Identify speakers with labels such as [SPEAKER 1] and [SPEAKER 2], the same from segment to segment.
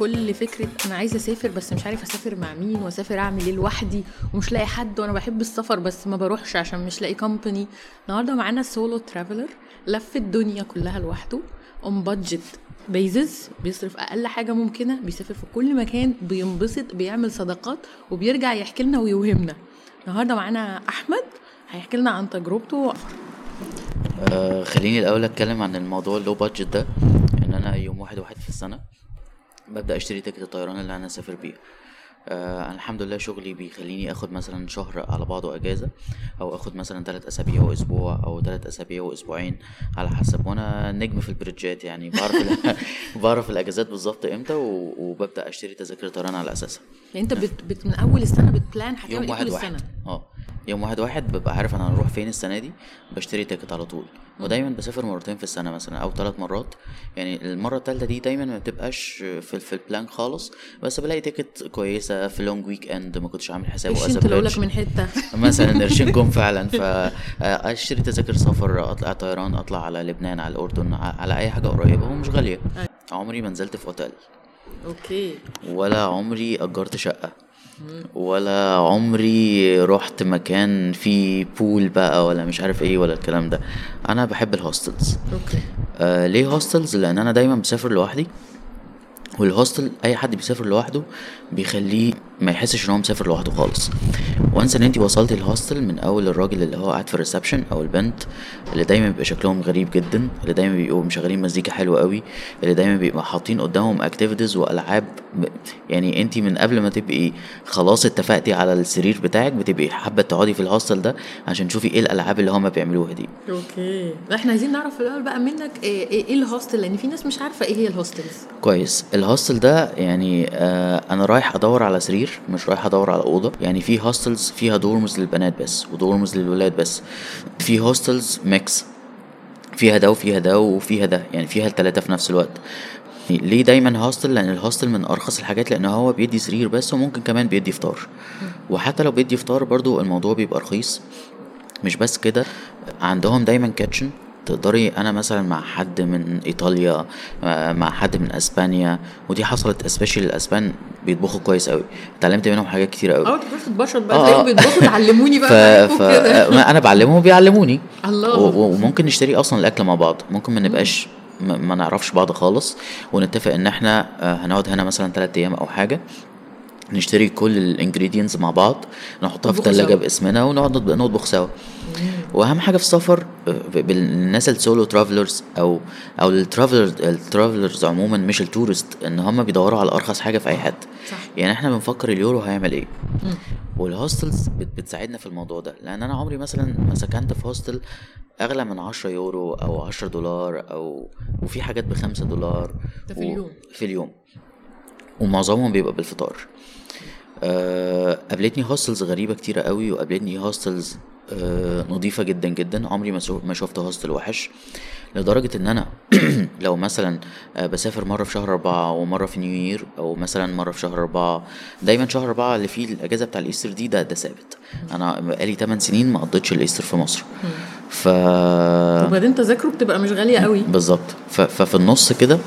[SPEAKER 1] كل فكرة أنا عايزة أسافر بس مش عارف أسافر مع مين وأسافر أعمل إيه لوحدي ومش لاقي حد وأنا بحب السفر بس ما بروحش عشان مش لاقي company النهارده معانا solo traveler لف الدنيا كلها لوحده on budget basis بيصرف أقل حاجة ممكنة بيسافر في كل مكان بينبسط بيعمل صداقات وبيرجع يحكي لنا ويوهمنا. النهارده معانا أحمد هيحكي لنا عن تجربته.
[SPEAKER 2] آه خليني الأول أتكلم عن الموضوع ال low budget ده إن أنا يوم واحد واحد في السنة. ببدأ أشتري تيكت الطيران اللي أنا اسافر بيه. آه أنا الحمد لله شغلي بيخليني آخد مثلا شهر على بعضه أجازة أو آخد مثلا تلات أسابيع وأسبوع أو تلات أسابيع وأسبوعين على حسب. وأنا نجم في البريدجات يعني بعرف بعرف الأجازات بالظبط إمتى وببدأ أشتري تذاكر طيران على أساسها.
[SPEAKER 1] يعني أنت بت, بت من أول السنة بتبلان هتعمل إيه
[SPEAKER 2] واحد
[SPEAKER 1] السنة؟
[SPEAKER 2] آه. يوم واحد واحد ببقى عارف أنا هروح فين السنة دي بشتري ticket على طول. ودايما بسافر مرتين في السنة مثلا أو ثلاث مرات. يعني المرة الثالثه دي دايما ما بتبقاش في في ال plan خالص. بس بلاقي ticket كويسة في long weekend ما كنتش عامل حسابه
[SPEAKER 1] قرشين لك. من حتة.
[SPEAKER 2] مثلا قرشين جم فعلا. فاشتري تذاكر سفر أطلع طيران أطلع على لبنان على الأردن على أي حاجة قريبة. ومش غالية. عمري ما نزلت في hotel.
[SPEAKER 1] okay.
[SPEAKER 2] ولا عمري أجرت شقة. ولا عمري رحت مكان فيه pool بقى ولا مش عارف إيه ولا الكلام ده. أنا بحب ال
[SPEAKER 1] hostels okay.
[SPEAKER 2] آه ليه hostels لأن أنا دايما بسافر لوحدي. وال hostel أي حد بيسافر لوحده بيخليه ما يحسش إن هو مسافر لوحده خالص. وانس ان انت وصلتي ال hostel من أول الراجل اللي هو قاعد في ال reception أو البنت اللي دايما بيبقى شكلهم غريب جدا اللي دايما بيبقوا مشغلين مزيكا حلوة قوي اللي دايما بيبقى حاطين قدامهم activities وألعاب يعني انت من قبل ما تبقي خلاص اتفقتي على السرير بتاعك بتبقي حابة تقعدي في ال hostel ده عشان تشوفي إيه الألعاب اللي هما بيعملوها دي.
[SPEAKER 1] okay. إحنا عايزين نعرف في الأول بقى منك إيه, إيه, إيه ال hostel لأن في ناس مش عارفة إيه هي ال hostels
[SPEAKER 2] كويس. ال hostel ده يعني آه أنا رايح أدور على سرير. مش رايح أدور على أوضة. يعني في hostels فيها dorms للبنات بس و dorms للولاد بس. في hostels mix فيها ده وفيها ده وفيها ده يعني فيها التلاتة في نفس الوقت. ليه دايما hostel لأن ال hostel من أرخص الحاجات لأن هو بيدي سرير بس وممكن كمان بيدي فطار. وحتى لو بيدي فطار برضو الموضوع بيبقى رخيص. مش بس كده عندهم دايما kitchen تقدري. أنا مثلا مع حد من إيطاليا مع حد من أسبانيا ودي حصلت especially الاسبان بيطبخوا كويس قوي اتعلمت منهم حاجات كتير قوي
[SPEAKER 1] آه تبشر بقى تلاقيهم. بيطبخوا تعلموني
[SPEAKER 2] ف...
[SPEAKER 1] بقى
[SPEAKER 2] ف... ما أنا بعلمهم وبيعلموني.
[SPEAKER 1] الله.
[SPEAKER 2] و... وممكن نشتري أصلا الأكل مع بعض. ممكن ما نبقاش ما, نعرفش بعض خالص. ونتفق إن إحنا آه، هنقعد هنا مثلا 3 أيام أو حاجة. نشتري كل ال ingredients مع بعض نحطها في ثلاجه. باسمنا ونقعد نطبخ, نطبخ سوا. وأهم حاجة في السفر آه، ب- بالناس ال solo travelers أو أو ال travelers ال travelers عموما مش ال tourist إن هم بيدوروا على أرخص حاجة في أي حتة
[SPEAKER 1] صح.
[SPEAKER 2] يعني إحنا بنفكر اليورو هيعمل إيه. وال hostels بت- بتساعدنا في الموضوع ده. لأن أنا عمري مثلا ما سكنت في hostel أغلى من 10 يورو أو 10 دولار أو وفي حاجات بخمسة دولار
[SPEAKER 1] ده في اليوم.
[SPEAKER 2] في اليوم. ومعظمهم بيبقى بالفطار. أه قابلتني hostels غريبة كتيرة قوي وقابلتني hostels أه نظيفة جدا جدا. عمري ما شفت hostel وحش لدرجة إن أنا لو مثلا آه، بسافر مرة في شهر أربعة ومرة في New Year أو مثلا مرة في شهر أربعة دايما شهر أربعة اللي فيه الأجازة بتاع ال Easter دي ده ده ثابت. أنا بقالي 8 سنين ما قضيتش ال Easter في مصر. ف
[SPEAKER 1] وبعدين تذاكره بتبقى مش غالية قوي.
[SPEAKER 2] بالظبط. ففي النص كده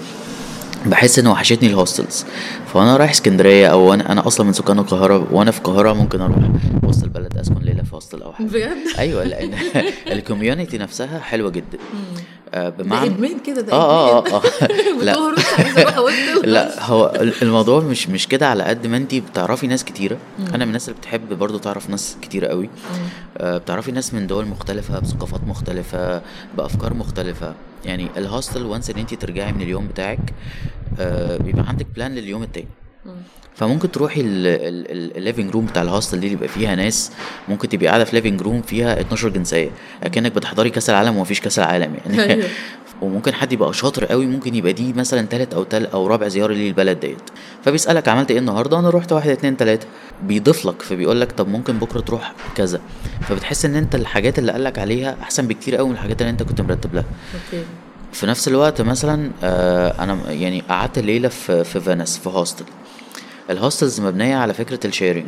[SPEAKER 2] بحس ان وحشتني ال hostels فانا رايح اسكندرية أو أنا أنا أصلا من سكان القاهرة وأنا في القاهرة ممكن أروح وسط البلد أسكن ليلة في hostel أو حاجة.
[SPEAKER 1] بجد؟
[SPEAKER 2] أيوه لأن ال community نفسها حلوة جدا. آه
[SPEAKER 1] ده
[SPEAKER 2] بمعنى
[SPEAKER 1] إدمان كده ده
[SPEAKER 2] آه
[SPEAKER 1] آه.
[SPEAKER 2] آه لا.
[SPEAKER 1] أروح أوصل.
[SPEAKER 2] لا هو ال- الموضوع مش مش كده على قد ما انت بتعرفي ناس كتيرة. أنا من الناس اللي بتحب برضو تعرف ناس كتيرة قوي. آه، بتعرفي ناس من دول مختلفة بثقافات مختلفة بأفكار مختلفة. يعني ال hostel once إن انت ترجعي من اليوم بتاعك آه، بيبقى عندك plan لليوم التاني. فممكن تروحي ال living room بتاع ال hostel دي اللي بيبقى فيها ناس ممكن تبقي قاعدة في living room فيها 12 جنسية أكنك بتحضري كأس العالم ومفيش كأس العالم يعني.
[SPEAKER 1] أيوه.
[SPEAKER 2] وممكن حد يبقى شاطر قوي ممكن يبقى دي مثلا تالت أو تالت أو رابع زيارة ليه البلد ديت. فبيسألك عملت إيه النهارده؟ أنا رحت واحد اتنين تلاتة. بيضيف لك فبيقول لك طب ممكن بكرة تروح كذا. فبتحس إن أنت الحاجات اللي قالك عليها أحسن بكتير قوي من الحاجات اللي أنت كنت مرتب لها.
[SPEAKER 1] okay.
[SPEAKER 2] في نفس الوقت مثلا آه أنا يعني قعدت الليلة في في فينيس في hostel ال hostels مبنية على فكرة ال sharing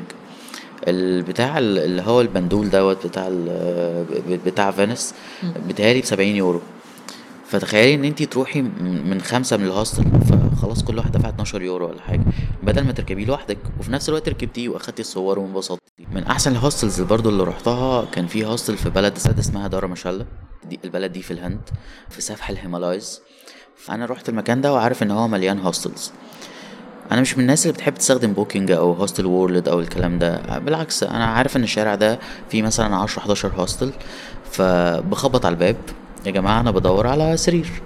[SPEAKER 2] البتاع ال- اللي هو الجندول دوت بتاع ال- بتاع فينيس بتهيألي ب 70 يورو. فتخيلي إن انت تروحي من خمسة من ال hostel فخلاص كل واحد دفع 12 يورو ولا حاجة. بدل ما تركبيه لوحدك وفي نفس الوقت ركبتيه واخدتي الصور وانبسطتي. من أحسن ال hostels برضو اللي رحتها كان في hostel في بلد سد اسمها دارامشالا دي البلد دي في الهند في سفح الهيمالايز. فأنا رحت المكان ده وعارف إن هو مليان hostels أنا مش من الناس اللي بتحب تستخدم Booking أو Hostelworld أو الكلام ده. بالعكس أنا عارف إن الشارع ده فيه مثلا 10 11 hostel فبخبط على الباب يا جماعة أنا بدور على سرير.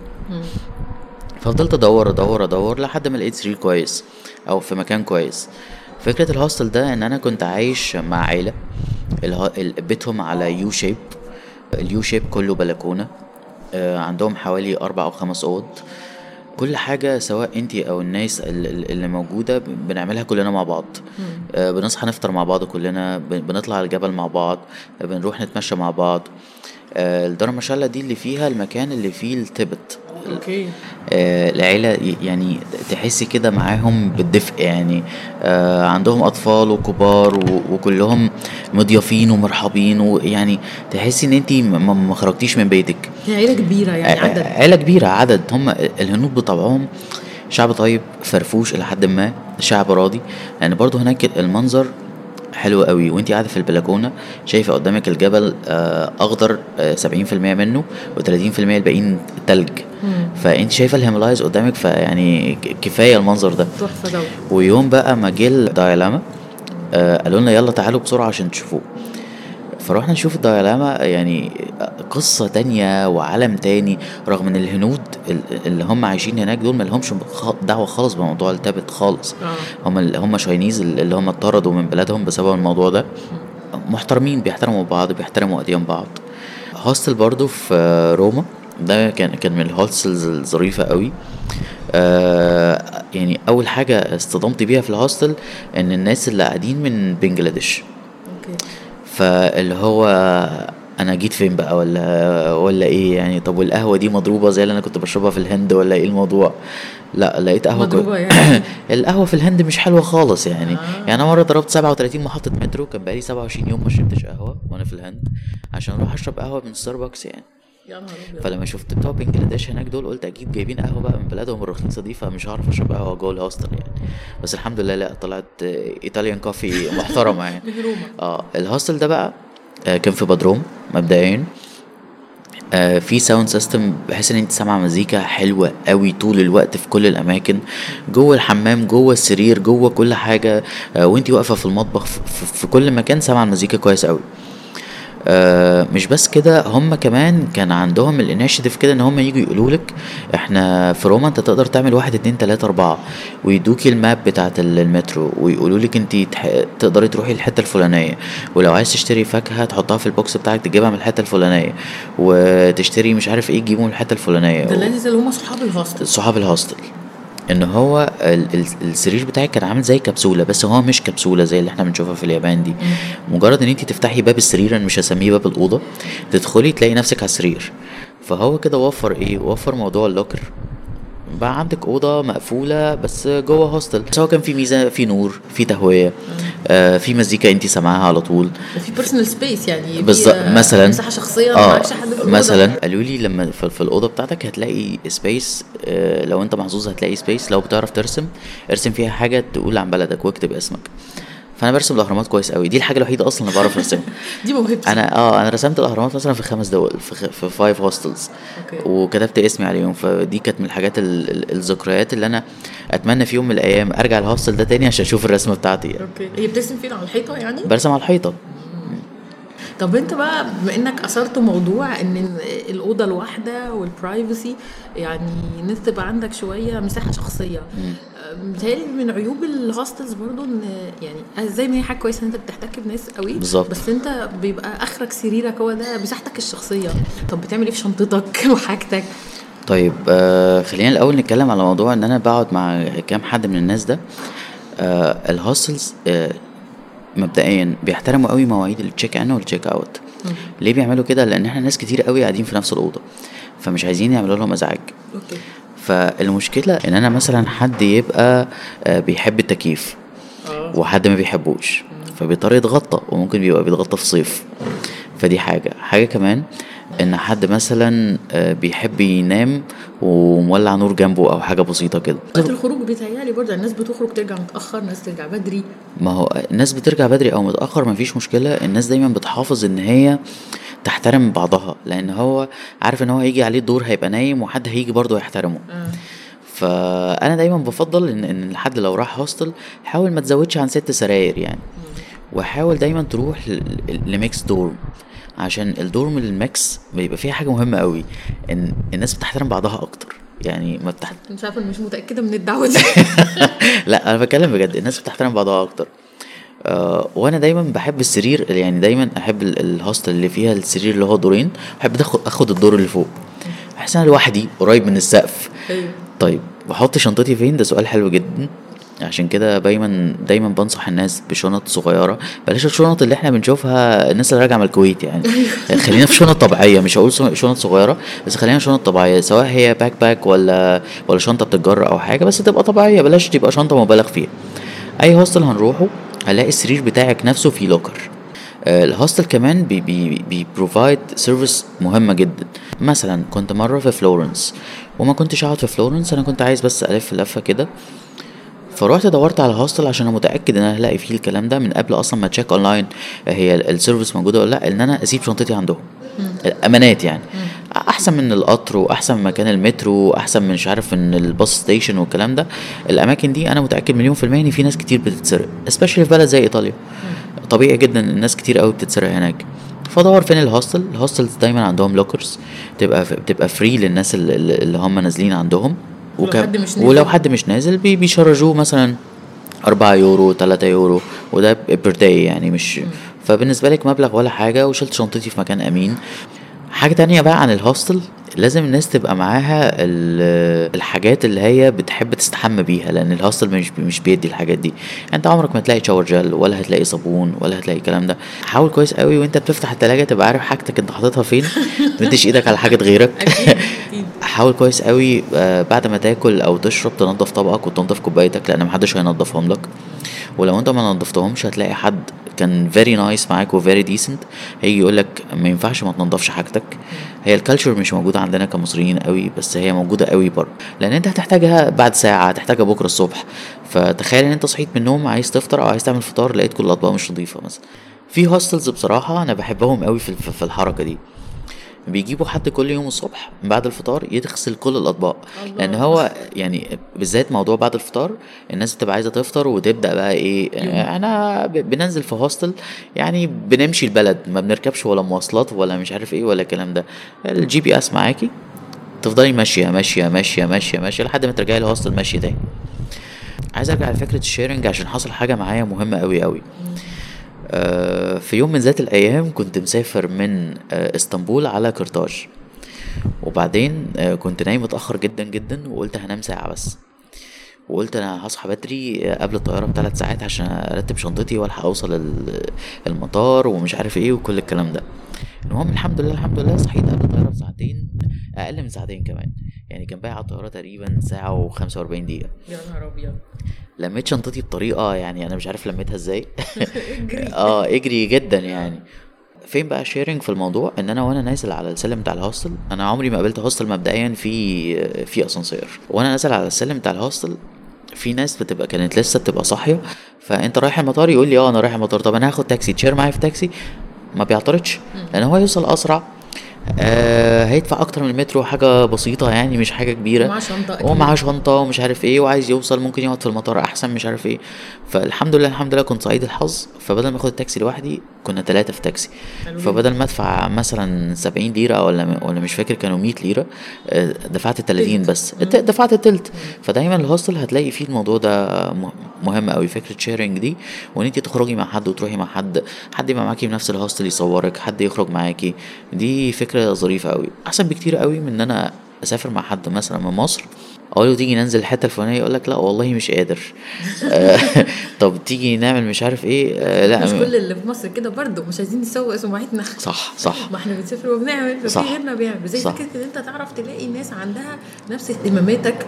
[SPEAKER 2] ففضلت أدور أدور أدور لحد ما لقيت سرير كويس أو في مكان كويس. فكرة ال hostel ده إن أنا كنت عايش مع ال- بيتهم على U shape ال U shape كله بلكونة آه، عندهم حوالي أربع أو خمس أوض. كل حاجة سواء انتي أو الناس ال- ال- اللي موجودة بنعملها كلنا مع بعض. آه، بنصحى نفطر مع بعض كلنا بنطلع على الجبل مع بعض بنروح نتمشى مع بعض. آه، الدار مشالة دي اللي فيها المكان اللي فيه التبت.
[SPEAKER 1] أوكي.
[SPEAKER 2] آه، العيلة ي- يعني تحسي كده معاهم بالدفء يعني آه، عندهم أطفال وكبار وكلهم مضيافين ومرحبين ويعني تحسي أنتي م- ما خرجتيش من بيتك.
[SPEAKER 1] هي عيلة كبيرة يعني
[SPEAKER 2] ع-
[SPEAKER 1] عدد.
[SPEAKER 2] عيلة كبيرة عدد. هم الهنود بطبعهم شعب طيب فرفوش إلى حد ما شعب راضي. لأن يعني برضو هناك المنظر حلو قوي. وانتي قاعدة في البلكونة شايفة قدامك الجبل آه، أخضر آه، 70% منه و30% الباقيين تلج. فانت شايفة الهيمالايز قدامك فيعني كفاية المنظر ده.
[SPEAKER 1] تحفة
[SPEAKER 2] ويوم بقى ما جه الدايلاما آه قالوا لنا يلا تعالوا بسرعة عشان تشوفوه. فروحنا نشوف الدايلاما يعني قصة تانية وعالم تاني رغم إن الهنود ال- اللي هم عايشين هناك دول ملهمش خ- دعوة خالص بموضوع التبت خالص.
[SPEAKER 1] آه.
[SPEAKER 2] هم هم Chinese اللي هم اتطردوا من بلادهم بسبب الموضوع ده. محترمين بيحترموا بعض بيحترموا أديان بعض. hostel برضو في روما ده كان كان من ال hostels الظريفة قوي. آه يعني أول حاجة اصطدمت بيها في ال hostel إن الناس اللي قاعدين من بنجلاديش فاللي هو أنا جيت فين بقى ولا ولا إيه يعني طب والقهوة دي مضروبة زي اللي أنا كنت بشربها في الهند ولا إيه الموضوع لا لقيت قهوة
[SPEAKER 1] مضروبة يعني؟
[SPEAKER 2] القهوة في الهند مش حلوة خالص يعني
[SPEAKER 1] آه.
[SPEAKER 2] يعني أنا مرة ضربت 37 محطة مترو كان بقالي 27 يوم ما شربتش قهوة وأنا في الهند عشان أروح أشرب قهوة من ستاربكس يعني
[SPEAKER 1] يا نهار أبيض.
[SPEAKER 2] فلما شفت بتوع بنجلاديش هناك دول قلت أكيد جايبين قهوة بقى من بلادهم الرخيصة دي فمش هعرف أشرب قهوة جوه الهوستل يعني. بس الحمد لله لا طلعت Italian coffee محترمة يعني.
[SPEAKER 1] من روما.
[SPEAKER 2] آه ال hostel ده بقى آه كان في بدروم مبدئيا. آه في sound system بحيث إن أنت سامعه مزيكا حلوة قوي طول الوقت في كل الأماكن. جوه الحمام جوه السرير جوه كل حاجة. آه وأنت واقفة في المطبخ في, في, في كل مكان سامعة المزيكا كويس قوي. آه مش بس كده هم كمان كان عندهم ال initiative كده إن هم يجوا يقولوا لك إحنا في روما أنت تقدر تعمل واحد اتنين تلاتة أربعة ويدوكي ال map بتاعت ال- المترو ويقولوا لك أنت تقدري تروحي الحتة الفلانية ولو عايز تشتري فاكهة تحطها في ال box بتاعك تجيبها من الحتة الفلانية وتشتري مش عارف إيه تجيبه من الحتة الفلانية.
[SPEAKER 1] ده اللي هم صحاب ال hostel
[SPEAKER 2] صحاب ال hostel إن هو ال- ال- السرير بتاعك كان عامل زي كبسولة بس هو مش كبسولة زي اللي إحنا بنشوفها في اليابان دي. مجرد إن انت تفتحي باب السرير أنا مش هسميه باب الأوضة تدخلي تلاقي نفسك على السرير. فهو كده وفر إيه؟ وفر موضوع ال locker. بقى عندك أوضة مقفولة بس جوه hostel بس هو كان في ميزة في نور في تهوية آه في مزيكا انت سامعاها على طول.
[SPEAKER 1] وفي personal space يعني
[SPEAKER 2] بالظبط
[SPEAKER 1] آه،
[SPEAKER 2] مثلا.
[SPEAKER 1] مساحة شخصية معكش حد.
[SPEAKER 2] مثلا. قالوا لي لما في, في الأوضة بتاعتك هتلاقي space آه لو انت محظوظ هتلاقي space لو بتعرف ترسم ارسم فيها حاجة تقول عن بلدك واكتب اسمك. فأنا برسم الأهرامات كويس قوي دي الحاجة الوحيدة أصلا اللي بعرف أرسمها.
[SPEAKER 1] دي موهبتي.
[SPEAKER 2] أنا آه أنا رسمت الأهرامات مثلا في خمس دول في خ... في five
[SPEAKER 1] hostels
[SPEAKER 2] وكتبت اسمي عليهم. فدي كانت من الحاجات ال... ال- الذكريات اللي أنا أتمنى في يوم من الأيام أرجع ال hostel ده تاني عشان أشوف الرسمة بتاعتي يعني.
[SPEAKER 1] okay. هي بترسم فين؟ على الحيطة يعني؟
[SPEAKER 2] برسم على الحيطة.
[SPEAKER 1] طب أنت بقى بما إنك أثرت موضوع إن الأوضة الواحدة وال privacy يعني إن أنت تبقى عندك شوية مساحة شخصية. متهيألي من عيوب ال hostels برضو إن يعني زي ما هي حاجة كويسة إن أنت بتحتك بناس قوي
[SPEAKER 2] بالظبط.
[SPEAKER 1] بس أنت بيبقى آخرك سريرك هو ده مساحتك الشخصية. طب بتعمل إيه في شنطتك وحاجتك؟
[SPEAKER 2] طيب آه خلينا الأول نتكلم على موضوع إن أنا بقعد مع كام حد من الناس ده. آه ال hostels آه مبدئيا بيحترموا قوي مواعيد ال check in وال check out ليه بيعملوا كده؟ لأن إحنا ناس كتير قوي قاعدين في نفس الأوضة فمش عايزين يعملوا لهم أزعاج.
[SPEAKER 1] okay.
[SPEAKER 2] فالمشكلة إن أنا مثلا حد يبقى آه، بيحب التكييف
[SPEAKER 1] آه.
[SPEAKER 2] وحد ما بيحبوش فبيضطر يتغطى وممكن بيبقى بيتغطى في صيف. فدي حاجة. حاجة كمان إن حد مثلا آه، بيحب ينام ومولع نور جنبه أو حاجة بسيطة كده.
[SPEAKER 1] وقت الخروج بيتهيألي برضه الناس بتخرج ترجع متأخر ناس ترجع بدري.
[SPEAKER 2] ما هو الناس بترجع بدري أو متأخر مفيش مشكلة. الناس دايما بتحافظ إن هي تحترم بعضها لأن هو عارف إن هو هيجي عليه الدور هيبقى نايم وحد هيجي برضه يحترمه.
[SPEAKER 1] آه
[SPEAKER 2] فأنا دايما بفضل إن إن الحد لو راح هوستل حاول ما تزودش عن ست سراير يعني. وحاول دايما تروح ل mixed dorm عشان ال dorm ال mixed بيبقى فيها حاجة مهمة قوي إن الناس بتحترم بعضها أكتر. يعني ما بتحت...
[SPEAKER 1] مش عارفه مش متأكدة من الدعوة دي؟
[SPEAKER 2] لا أنا بتكلم بجد الناس بتحترم بعضها أكتر. آه وأنا دايما بحب السرير يعني دايما أحب ال- ال hostel اللي فيها السرير اللي هو دورين بحب اخد الدور اللي فوق. أحس أنا لوحدي قريب من السقف.
[SPEAKER 1] أيوه.
[SPEAKER 2] طيب بحط شنطتي فين؟ ده سؤال حلو جدا. عشان كده دايما دايما بنصح الناس بشنط صغيرة. بلاش الشنط اللي إحنا بنشوفها الناس اللي راجعة من الكويت يعني. خلينا في شنط طبيعية مش هقول شنط صغيرة بس خلينا شنط طبيعية سواء هي backpack ولا ولا شنطة بتتجر أو حاجة بس تبقى طبيعية بلاش تبقى شنطة مبالغ فيها. أي hostel هنروحه هنلاقي السرير بتاعك نفسه فيه locker آه، ال hostel كمان بي بي بي provide service مهمة جدا. مثلا كنت مرة في فلورنس وما كنتش اقعد في فلورنس أنا كنت عايز بس ألف لفة كده. فروحت دورت على hostel عشان أنا متأكد إن أنا هلاقي فيه الكلام ده من قبل أصلا ما تـ check online هي ال- ال service موجودة ولا لأ إن أنا أسيب شنطتي عندهم. امانات يعني. أحسن من القطر وأحسن من مكان المترو وأحسن من مش عارف من ال bus station والكلام ده الأماكن دي أنا متأكد مليون في المية إن في ناس كتير بتتسرق especially في بلد زي إيطاليا. طبيعي جدا إن الناس كتير قوي بتتسرق هناك. فدور فين ال hostel ال hostels دايما عندهم lockers بتبقى بتبقى free للناس اللي, اللي هم نازلين عندهم.
[SPEAKER 1] ولو حد مش نازل.
[SPEAKER 2] ولو حد مش نازل بي بي charge وه مثلا 4 يورو 3 يورو وده per day يعني مش فبالنسبة لك مبلغ ولا حاجة وشلت شنطتي في مكان أمين. حاجة تانية بقى عن ال hostel؟ لازم الناس تبقى معاها ال- الحاجات اللي هي بتحب تستحمى بيها لأن ال hostel مش مش بيدي الحاجات دي. أنت عمرك ما تلاقي shower gel ولا هتلاقي صابون ولا هتلاقي الكلام ده. حاول كويس قوي وأنت بتفتح التلاجة تبقى عارف حاجتك أنت حاططها فين ما تديش إيدك على حاجة غيرك. حاول كويس قوي آه، بعد ما تاكل أو تشرب تنظف طبقك وتنظف كوبايتك لأن محدش هينظفهم لك. ولو أنت ما نظفتهمش هتلاقي حد كان very nice معاك و very decent هيجي يقول لك ما ينفعش ما تنضفش حاجتك. هي ال culture مش موجودة عندنا كمصريين قوي بس هي موجودة قوي بره لأن أنت هتحتاجها بعد ساعة هتحتاجها بكرة الصبح. فتخيل إن أنت صحيت من النوم عايز تفطر أو عايز تعمل فطار لقيت كل الأطباق مش نظيفة مثلا. في hostels بصراحة أنا بحبهم قوي في الحركة دي. بيجيبوا حد كل يوم الصبح بعد الفطار يغسل كل الأطباق.
[SPEAKER 1] الله.
[SPEAKER 2] لأن هو يعني بالذات موضوع بعد الفطار الناس بتبقى عايزة تفطر وتبدأ بقى إيه إحنا ب- بننزل في hostel يعني بنمشي البلد ما بنركبش ولا مواصلات ولا مش عارف إيه ولا الكلام ده. ال GPS معاكي تفضلي ماشية ماشية ماشية ماشية ماشية لحد ما ترجعي الهوستل ماشية تاني. عايز أرجع لفكرة الشيرنج عشان حصل حاجة معايا مهمة قوي قوي آه، في يوم من ذات الأيام كنت مسافر من آه، إسطنبول على قرطاج وبعدين آه، كنت نايم متأخر جدا جدا وقلت هنام ساعة بس. وقلت أنا هصحى بدري قبل الطيارة بثلاث ساعات عشان أرتب شنطتي وألحق أوصل ال- المطار ومش عارف إيه وكل الكلام ده. المهم الحمد لله الحمد لله صحيت قبل الطيارة بساعتين أقل من ساعتين كمان. يعني كان باقي على الطيارة تقريبا ساعة و45 دقيقة.
[SPEAKER 1] يا نهار أبيض.
[SPEAKER 2] لميت شنطتي بطريقة يعني أنا مش عارف لميتها إزاي.
[SPEAKER 1] إجري.
[SPEAKER 2] آه إجري جدا يعني. فين بقى sharing في الموضوع؟ إن أنا وأنا نازل على السلم بتاع ال hostel أنا عمري ما قابلت hostel مبدئيا في في أسانسير. وأنا نازل على السلم بتاع ال hostel في ناس بتبقى كانت لسه بتبقى صاحية فأنت رايح المطار يقول لي آه أنا رايح المطار. طب أنا هاخد تاكسي ت share معايا في تاكسي؟ ما بيعترضش لأن هو يوصل أسرع. آه هيدفع أكتر من المترو حاجة بسيطة يعني مش حاجة كبيرة.
[SPEAKER 1] ومعاه أكيد.
[SPEAKER 2] ومعاه شنطة ومش عارف إيه وعايز يوصل ممكن يقعد في المطار أحسن مش عارف إيه. فالحمد لله الحمد لله كنت سعيد الحظ. فبدل ما آخد التاكسي لوحدي كنا ثلاثة في تاكسي. فبدل ما ادفع مثلا 70 ليرة ولا ولا مش فاكر كانوا 100 ليرة آه، دفعت 30
[SPEAKER 1] تلت.
[SPEAKER 2] بس. دفعت التلت فدايما الهوستل هتلاقي فيه الموضوع ده مهم قوي فكرة sharing دي وإن انت تخرجي مع حد وتروحي مع حد حد يبقى معاكي في نفس ال hostel يصورك حد يخرج معاكي دي فكرة ظريفة قوي أحسن بكتير قوي من إن أنا أسافر مع حد مثلا من مصر. أقول له تيجي ننزل الحتة الفلانية؟ يقول لك لا والله مش قادر. آه، طب تيجي نعمل مش عارف إيه؟ آه، لا.
[SPEAKER 1] مش كل اللي في مصر كده برضه مش عايزين نسوق سمعتنا
[SPEAKER 2] صح صح.
[SPEAKER 1] ما إحنا بنسافر وبنعمل ففي. غيرنا بيعمل. زي. فكرة إن أنت تعرف تلاقي ناس عندها نفس اهتماماتك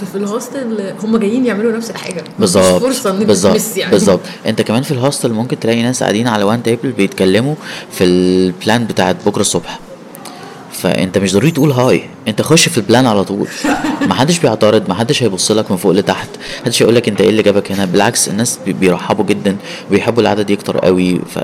[SPEAKER 1] ففي ال hostel هم جايين يعملوا نفس الحاجة.
[SPEAKER 2] بالظبط
[SPEAKER 1] فرصة ان
[SPEAKER 2] بالظبط
[SPEAKER 1] يعني.
[SPEAKER 2] بالظبط. أنت كمان في ال hostel ممكن تلاقي ناس قاعدين على one table بيتكلموا في ال plan بتاعت بكرة الصبح. فأنت مش ضروري تقول hi انت خش في ال plan على طول. ما حدش بيعترض ما حدش هيبص لك من فوق لتحت. ما حدش هيقول لك انت إيه اللي جابك هنا. بالعكس الناس بي- بيرحبوا جدا وبيحبوا العدد يكتر قوي. ف...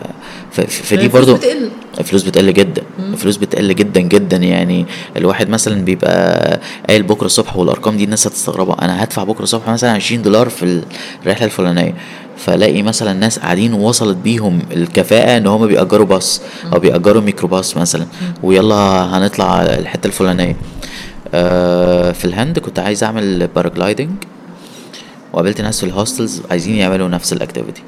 [SPEAKER 2] ف... فدي برضو
[SPEAKER 1] بتقل.
[SPEAKER 2] الفلوس بتقل جدا. الفلوس بتقل جدا جدا. يعني الواحد مثلا بيبقى قايل بكرة الصبح والأرقام دي الناس هتستغربها. أنا هدفع بكرة الصبح مثلا 20 دولار في الرحلة الفلانية. فلاقي مثلا ناس قاعدين وصلت بيهم الكفاءة إن هم بيأجروا باص أو بيأجروا ميكروباص مثلا. ويلا هنطلع الحتة الفلانية. في الهند كنت عايز أعمل paragliding وقابلت ناس في ال hostels عايزين يعملوا نفس ال activity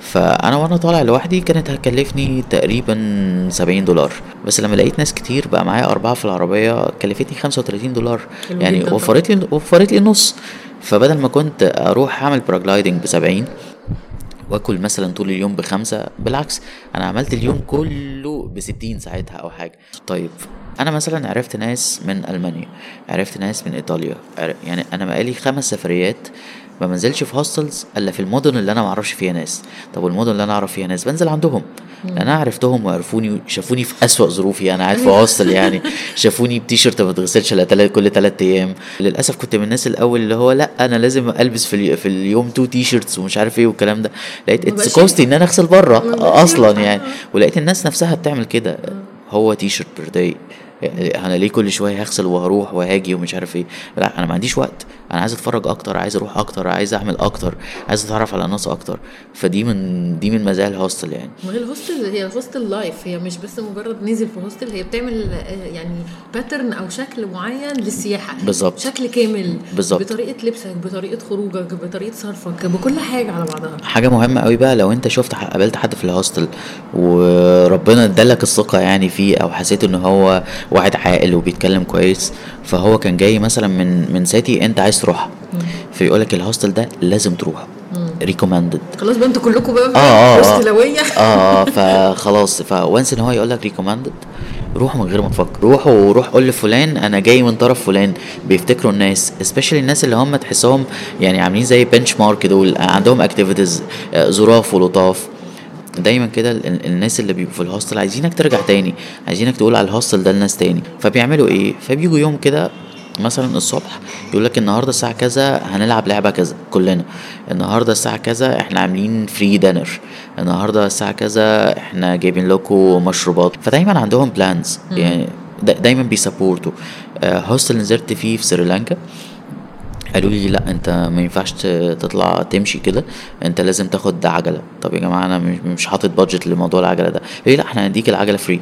[SPEAKER 2] فأنا وأنا طالع لوحدي كانت هتكلفني تقريبا 70 دولار. بس لما لقيت ناس كتير بقى معايا أربعة في العربية كلفتني 35 دولار. يعني وفرت لي وفرت لي النص. فبدل ما كنت أروح أعمل paragliding ب 70 واكل مثلا طول اليوم بخمسة بالعكس أنا عملت اليوم كله بستين ساعتها أو حاجة. طيب أنا مثلا عرفت ناس من ألمانيا عرفت ناس من إيطاليا يعني أنا بقالي خمس سفريات ما بنزلش في hostels إلا في المدن اللي أنا ما أعرفش فيها ناس. طب والمدن اللي أنا أعرف فيها ناس؟ بنزل عندهم. لأن أنا عرفتهم وعرفوني شافوني في أسوأ ظروفي أنا قاعد في hostel يعني. شافوني بتيشرت ما بتغسلش إلا كل تلات أيام. للأسف كنت من الناس الأول اللي هو لأ أنا لازم ألبس في, الي- في اليوم two T-shirts ومش عارف إيه والكلام ده. لقيت
[SPEAKER 1] it's
[SPEAKER 2] costy إن أنا أغسل بره
[SPEAKER 1] أصلا.
[SPEAKER 2] يعني. ولقيت الناس نفسها بتعمل كده. هو T-shirt per day أنا ليه كل شوية هغسل وهروح وهاجي ومش عارف إيه؟ لأ أنا ما عنديش وقت. أنا عايز اتفرج أكتر عايز أروح أكتر عايز اعمل أكتر عايز اتعرف على ناس أكتر. فدي من دي من مزايا ال hostel يعني.
[SPEAKER 1] ما هي ال hostel هي ال hostel life هي مش بس مجرد نزل في hostel هي بتعمل آه، يعني pattern أو شكل معين للسياحة.
[SPEAKER 2] بالظبط.
[SPEAKER 1] شكل كامل.
[SPEAKER 2] بالظبط.
[SPEAKER 1] بطريقة لبسك بطريقة خروجك بطريقة صرفك بكل حاجة على بعضها.
[SPEAKER 2] حاجة مهمة قوي بقى لو انت شفت قابلت حد في ال hostel وربنا ادالك الثقة يعني فيه أو حسيت إن هو واحد عاقل وبيتكلم كويس فهو كان جاي مثلا من من city انت عايز تروح فيقولك ال hostel ده لازم تروح recommended
[SPEAKER 1] خلاص بقى أنتوا كلكم بقى
[SPEAKER 2] آه آه آه.
[SPEAKER 1] هوستلاويه
[SPEAKER 2] آه فخلاص. ف once ان هو يقول لك recommended روح من غير ما تفكر. روح وروح قول لفلان أنا جاي من طرف فلان. بيفتكروا الناس specially الناس اللي هم تحسهم يعني عاملين زي benchmark دول. عندهم activities ظراف ولطاف. دايما كده ال- ال- الناس اللي بيبقوا في ال hostel عايزينك ترجع تاني. عايزينك تقول على ال hostel ده لناس تاني. فبيعملوا إيه؟ فبيجوا يوم كده مثلا الصبح يقول لك النهارده الساعة كذا هنلعب لعبة كذا كلنا. النهارده الساعة كذا إحنا عاملين free dinner النهارده الساعة كذا إحنا جايبين لكم مشروبات. فدايما عندهم plans يعني دا دايما بي support وا آه، hostel نزلت فيه في سريلانكا قالوا لي لا انت ما ينفعش تطلع تمشي كده. انت لازم تاخد عجلة. طب يا جماعة أنا مش- مش حاطط budget لموضوع العجلة ده. ليه لا إحنا هنديك العجلة free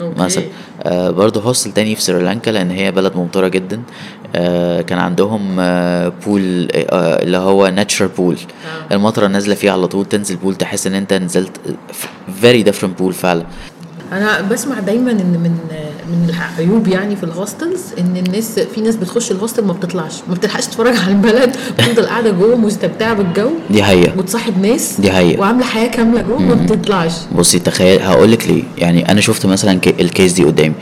[SPEAKER 1] okay.
[SPEAKER 2] مثلا آه برضه hostel تاني في سريلانكا لأن هي بلد ممطره جدا آه كان عندهم آه pool آه اللي هو natural pool
[SPEAKER 1] آه.
[SPEAKER 2] المطرة نازلة فيه على طول تنزل pool تحس إن أنت نزلت very different pool فعلا
[SPEAKER 1] أنا بسمع دايما إن من من العيوب يعني في ال hostels إن الناس في ناس بتخش ال hostel ما بتطلعش ما بتلحقش تتفرج على البلد بتفضل قاعدة جوه مستمتعة بالجو
[SPEAKER 2] دي حقيقة.
[SPEAKER 1] وتصاحب ناس
[SPEAKER 2] دي حقيقة.
[SPEAKER 1] وعاملة حياة كاملة جوه ما بتطلعش.
[SPEAKER 2] بصي تخيل هقول لك ليه. يعني أنا شفت مثلا كي- ال case دي قدامي.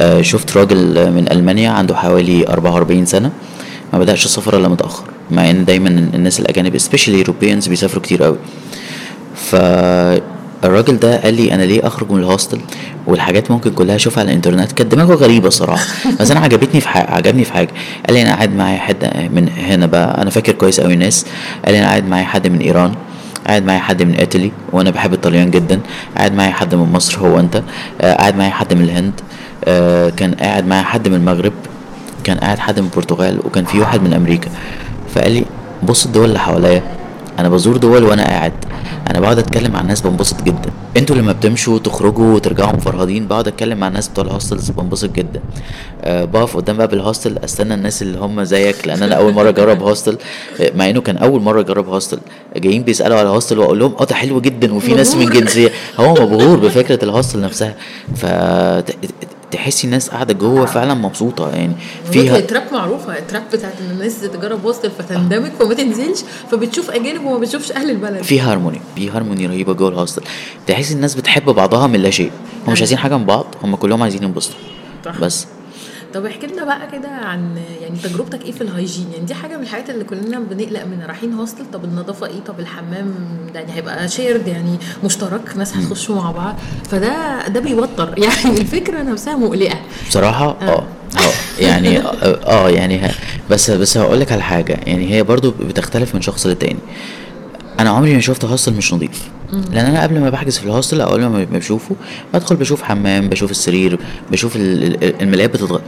[SPEAKER 2] آه شفت راجل من ألمانيا عنده حوالي 44 سنة ما بدأش السفر إلا متأخر مع إن دايما الناس الأجانب especially Europeans بيسافروا كتير قوي فالراجل ده قال لي أنا ليه أخرج من ال hostel والحاجات ممكن كلها أشوفها على الإنترنت. كانت دماغه غريبة صراحة. بس أنا عجبتني في حاجة عجبني في حاجة. قال لي أنا قاعد معايا حد من هنا بقى. أنا فاكر كويس قوي ناس قال لي أنا قاعد معايا حد من إيران. قاعد معايا حد من إيطالي. وأنا بحب الطليان جدا. قاعد معايا حد من مصر هو أنت. آه، قاعد معايا حد من الهند. آه، كان قاعد معايا حد من المغرب. كان قاعد حد من البرتغال. وكان في واحد من أمريكا. فقال لي بص الدول اللي حواليا. أنا بزور دول وأنا قاعد. أنا بقعد اتكلم مع الناس بنبسط جدا. أنتوا لما بتمشوا تخرجوا وترجعوا مفرهدين بقعد اتكلم مع الناس بتوع ال hostels بنبسط جدا. أه بقف قدام باب ال hostel استنى الناس اللي هم زيك لأن أنا اول مرة اجرب hostel. آه، مع انه كان اول مرة اجرب hostel. جايين بيسألوا على hostel وأقول لهم آه ده حلو جدا وفي ناس من. جنسية. هو مبهور بفكرة ال hostel نفسها. فتحسي الناس قاعدة جوه فعلا مبسوطة يعني
[SPEAKER 1] فيها التراب معروفة التراب بتاعت إن الناس تجرب hostel فتندمج فما تنزلش فبتشوف أجانب وما بتشوفش أهل البلد.
[SPEAKER 2] في هارموني في هارموني رهيبة جوه ال hostel تحس الناس بتحب بعضها من لا شيء. هم مش عايزين حاجة من بعض هم كلهم عايزين ينبسطوا. بس.
[SPEAKER 1] طب احكي لنا بقى كده عن يعني تجربتك إيه في ال hygiene؟ يعني دي حاجة من الحاجات اللي كلنا بنقلق منها. رايحين hostel طب النظافة إيه؟ طب الحمام ده يعني هيبقى shared يعني مشترك ناس هتخشوا مع بعض. فده ده بيوتر. يعني الفكرة نفسها مقلقة.
[SPEAKER 2] بصراحة آه. آه. يعني آه آه، يعني ه- بس بس هقول لك على حاجة. يعني هي برضو بتختلف من شخص للتاني. أنا عمري ما شفت hostel مش نظيف. لأن أنا قبل ما بحجز في ال hostel أو قبل ما بشوفه بدخل بشوف حمام بشوف السرير بشوف ال- ال- الملايات بتتغ...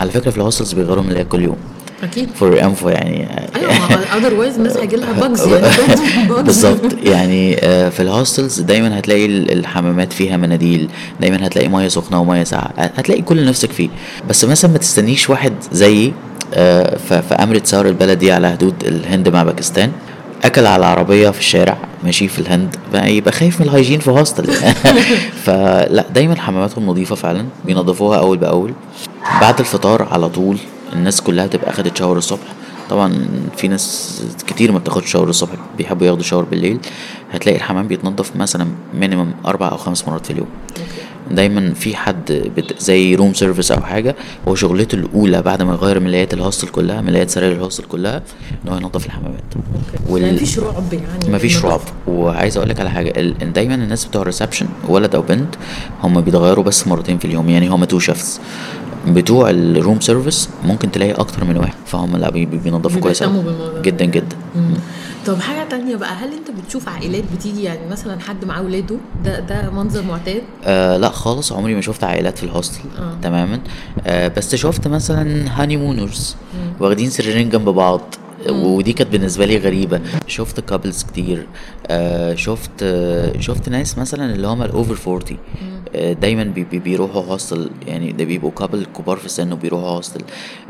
[SPEAKER 2] على فكرة في ال hostels بيغيروا الملايات كل يوم.
[SPEAKER 1] أكيد.
[SPEAKER 2] for info يعني
[SPEAKER 1] أيوه otherwise الناس هيجي لها bugs يعني.
[SPEAKER 2] بالظبط. يعني آه، في ال hostels دايما هتلاقي ال- الحمامات فيها مناديل دايما هتلاقي مية سخنة ومية ساقعة هتلاقي كل نفسك فيه. بس مثلا ما تستنيش واحد زيي آه، في أمريتسار البلدي على حدود الهند مع باكستان أكل على العربيه في الشارع ماشي في الهند بقى يبقى خايف من ال hygiene في hostel فلا دايما حماماتهم نظيفة فعلا بينظفوها أول بأول. بعد الفطار على طول الناس كلها بتبقى أخدت shower الصبح. طبعا في ناس كتير ما بتاخدش shower الصبح بيحبوا ياخدوا shower بالليل. هتلاقي الحمام بيتنضف مثلا minimum أربع أو خمس مرات في اليوم. دايما في حد بت... زي room service أو حاجة هو شغلته الأولى بعد ما يغير ملايات ال hostel كلها ملايات سراير ال hostel كلها إن هو ينظف الحمامات.
[SPEAKER 1] يعني مفيش رعب يعني
[SPEAKER 2] مفيش رعب. وعايز أقول لك على حاجة ال... دايما الناس بتوع ال reception ولد أو بنت هم بيتغيروا بس مرتين في اليوم. يعني هم two shifts بتوع ال room service ممكن تلاقي أكتر من واحد. فهم لا بي- بي- بينضفوا كويس. جدا جدا.
[SPEAKER 1] مم. طب حاجة تانية بقى هل انت بتشوف عائلات بتيجي يعني مثلا حد معاه ولاده ده ده منظر معتاد؟
[SPEAKER 2] آه لا خالص عمري ما شفت عائلات في ال hostel
[SPEAKER 1] آه.
[SPEAKER 2] تماما. آه بس شفت مثلا honeymooners واخدين سريرين جنب بعض. ودي كانت بالنسبة لي غريبة. شفت couples كتير. آه شفت آه شفت ناس مثلا اللي هم ال over 40 آه دايما بي بي بيروحوا hostel يعني ده بيبقوا couple كبار في السن وبيروحوا hostel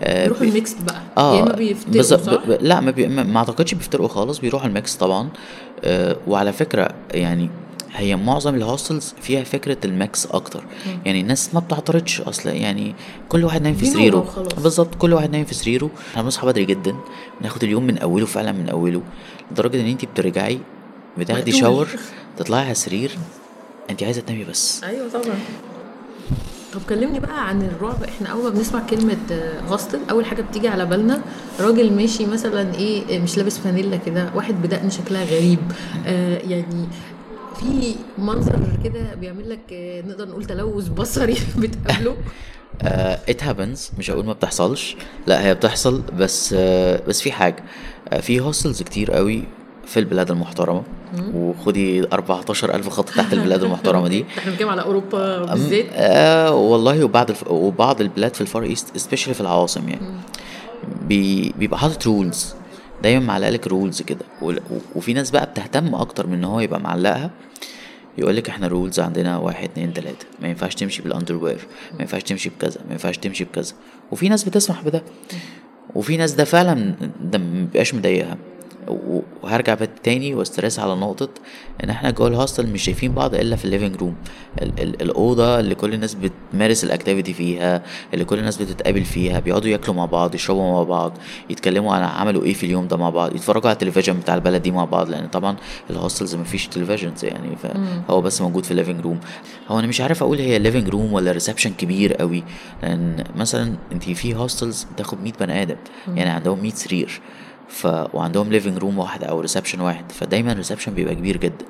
[SPEAKER 2] آه
[SPEAKER 1] بيروحوا
[SPEAKER 2] بي-
[SPEAKER 1] ال mix بقى.
[SPEAKER 2] آه
[SPEAKER 1] يا إما بيفترقوا صح؟
[SPEAKER 2] ب- ب- لا ما, بي... ما ما أعتقدش بيفترقوا خالص بيروحوا ال mix طبعا. آه وعلى فكرة يعني هي معظم ال hostels فيها فكرة ال mix أكتر. يعني الناس ما بتعترضش أصلا يعني كل واحد نايم في سريره. بالظبط كل واحد نايم في سريره. إحنا بنصحى بدري جدا بناخد اليوم من أوله فعلا من أوله لدرجة إن انت بترجعي بتاخدي. شاور تطلعي على السرير انت عايزة تنامي بس.
[SPEAKER 1] أيوه طبعا. طب كلمني بقى عن الرعب. إحنا أول ما بنسمع كلمة هوستل أول حاجة بتيجي على بالنا راجل ماشي مثلا إيه مش لابس فانيلا كده واحد بدقن شكلها غريب. آه يعني في منظر كده بيعمل لك آه، نقدر نقول تلوث بصري بتقابله؟
[SPEAKER 2] it happens مش هقول ما بتحصلش. لا هي بتحصل بس uh, بس في حاجة. في hostels كتير قوي في البلاد المحترمة. وخدي 14000 خط تحت البلاد المحترمة دي.
[SPEAKER 1] إحنا بنتكلم على أوروبا بالذات.
[SPEAKER 2] آه والله وبعض الف... وبعض البلاد في ال Far East especially في العواصم يعني. بي... بيبقى حاطط rules دايما معلق لك rules كده. و- وفي ناس بقى بتهتم أكتر من إن هو يبقى معلقها. يقول لك إحنا rules عندنا واحد اتنين تلاتة. ما ينفعش تمشي بال underwear ما ينفعش تمشي بكذا ما ينفعش تمشي بكذا. وفي ناس بتسمح بده. وفي ناس ده فعلا ده مبيبقاش مضايقها. وهرجع بقى تاني و stress على نقطة إن إحنا جوه ال hostel مش شايفين بعض إلا في ال living room ال- ال- الأوضة اللي كل الناس بتمارس ال activity فيها اللي كل الناس بتتقابل فيها بيقعدوا ياكلوا مع بعض يشربوا مع بعض يتكلموا عن عملوا إيه في اليوم ده مع بعض يتفرجوا على التلفزيون بتاع البلد دي مع بعض لأن طبعا ال hostels مفيش televisions يعني فهو بس موجود في ال living room هو أنا مش عارف أقول هي living room ولا reception كبير قوي لأن مثلا انت في hostels بتاخد 100 بني آدم يعني عندهم 100 سرير. ف وعندهم living room واحد أو reception واحد. فدايما ال reception بيبقى كبير جدا.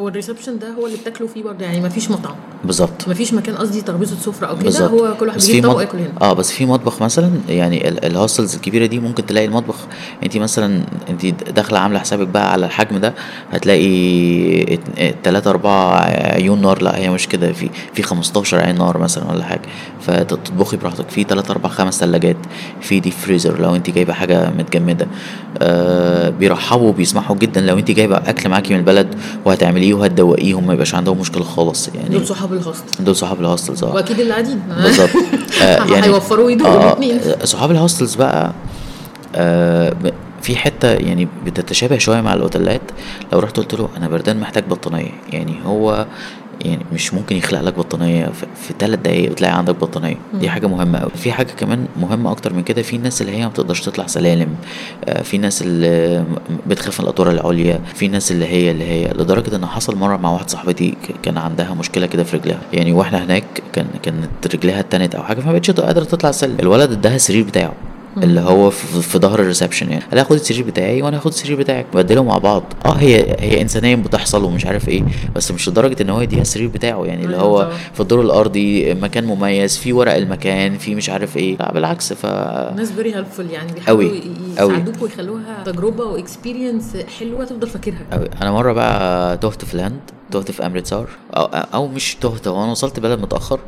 [SPEAKER 1] هو ال reception ده هو اللي بتاكلوا فيه برضه يعني مفيش مطعم.
[SPEAKER 2] بالظبط.
[SPEAKER 1] مفيش مكان قصدي ترابيزه سفرة أو كده هو كل واحد بيجيب طبق ياكل هنا.
[SPEAKER 2] آه بس في مطبخ مثلا يعني ال- ال hostels الكبيرة دي ممكن تلاقي المطبخ انت مثلا انت داخلة عاملة حسابك بقى على الحجم ده هتلاقي ات- ات- تلاتة أربعة عيون نار لا هي مش كده في في 15 عين نار مثلا ولا حاجة فتطبخي براحتك في تلاتة أربع خمس ثلاجات في deep freezer لو انت جايبة حاجة متجمدة. آه بيرحبوا بيسمحوا جدا لو انت جايبة أكل معاكي من البلد وهتعمليه عليه وهتدوقيهم ما يبقاش عندهم مشكلة خالص يعني
[SPEAKER 1] دول صحاب ال host
[SPEAKER 2] دول صحاب ال hostels
[SPEAKER 1] آه وأكيد اللي قاعدين
[SPEAKER 2] بالظبط. آه يعني
[SPEAKER 1] هيوفروا ايدهم
[SPEAKER 2] آه
[SPEAKER 1] الاثنين
[SPEAKER 2] آه، صحاب ال hostels بقى آه في حتة يعني بتتشابه شوية مع الأوتيلات. لو رحت قلت له أنا بردان محتاج بطانية يعني هو يعني مش ممكن يخلق لك بطانية. في, ثلاث دقايق بتلاقي عندك بطانية. دي حاجة مهمة قوي في حاجة كمان مهمة أكتر من كده في ناس اللي هي ما بتقدرش تطلع سلالم. آه، في ناس اللي بتخاف من الادوار العليا. في ناس اللي هي اللي هي لدرجة إن حصل مرة مع واحدة صاحبتي كان عندها مشكلة كده في رجلها. يعني وإحنا هناك كان كانت رجلها اتنت أو حاجة فما بقتش قادرة تطلع السلم الولد اداها السرير بتاعه. اللي هو في, ظهر الريسبشن يعني قال لها خد السرير بتاعي وأنا هاخد السرير بتاعك بدلوا مع بعض آه هي هي انسانيا بتحصل ومش عارف إيه بس مش لدرجة إن هو يديها السرير بتاعه يعني اللي هو. في الدور الأرضي مكان مميز في ورق المكان في مش عارف إيه لا بالعكس ف
[SPEAKER 1] ناس very helpful يعني بيحاولوا
[SPEAKER 2] أوي.
[SPEAKER 1] ي-
[SPEAKER 2] أوي.
[SPEAKER 1] يساعدوك ويخلوها تجربة و experience حلوة تفضل فاكرها
[SPEAKER 2] أوي. أنا مرة بقى تهت في الهند تهت في أمريتسار أو, أو مش تهت هو أنا وصلت بلد متأخر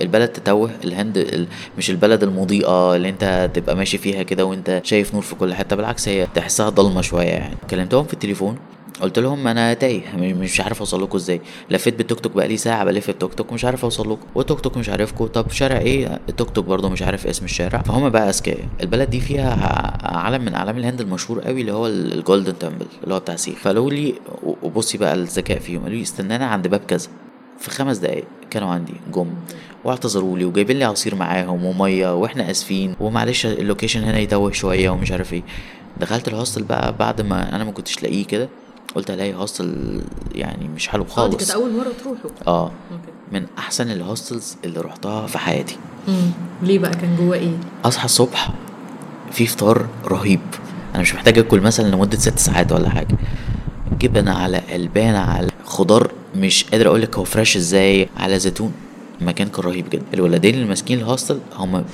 [SPEAKER 2] البلد تتوه الهند ال- مش البلد المضيئة اللي انت تبقى ماشي فيها كده وانت شايف نور في كل حتة بالعكس هي تحسها ضلمة شوية يعني. كلمتهم في التليفون قلت لهم أنا تايه مش عارف أوصل لكم إزاي. لفيت بالتوك توك بقالي ساعة بلف بالتوك توك مش عارف أوصل لكم. والتوك توك مش عارفكم. طب شارع إيه؟ التوك توك برضه مش عارف اسم الشارع. فهم بقى أذكياء. البلد دي فيها علم من أعلام الهند المشهور قوي اللي هو ال- ال Golden Temple اللي هو بتاع سيخ. فقالوا لي وبصي بقى الذكاء فيهم. قالوا لي استنانا عند باب كذا. في خمس دقايق كانوا عندي. جم. واعتذروا لي وجايبين لي عصير معاهم ومية وإحنا آسفين. ومعلش ال location هنا يتوه شوية ومش عارف إيه. دخلت ال hostel بقى بعد ما أنا ما كنتش لاقيه كده قلت ألاقي hostel يعني مش حلو
[SPEAKER 1] دي
[SPEAKER 2] خالص.
[SPEAKER 1] كانت أول مرة تروحوا آه.
[SPEAKER 2] من أحسن ال hostels اللي رحتها في حياتي.
[SPEAKER 1] مم. ليه بقى؟ كان جواه إيه؟
[SPEAKER 2] أصحى الصبح في فطار رهيب. أنا مش محتاج آكل مثلا لمدة ست ساعات ولا حاجة. جبنة على ألبان على خضار مش قادر أقول لك هو fresh إزاي على زيتون. المكان كان رهيب جدا. الولدين اللي ماسكين ال hostel هم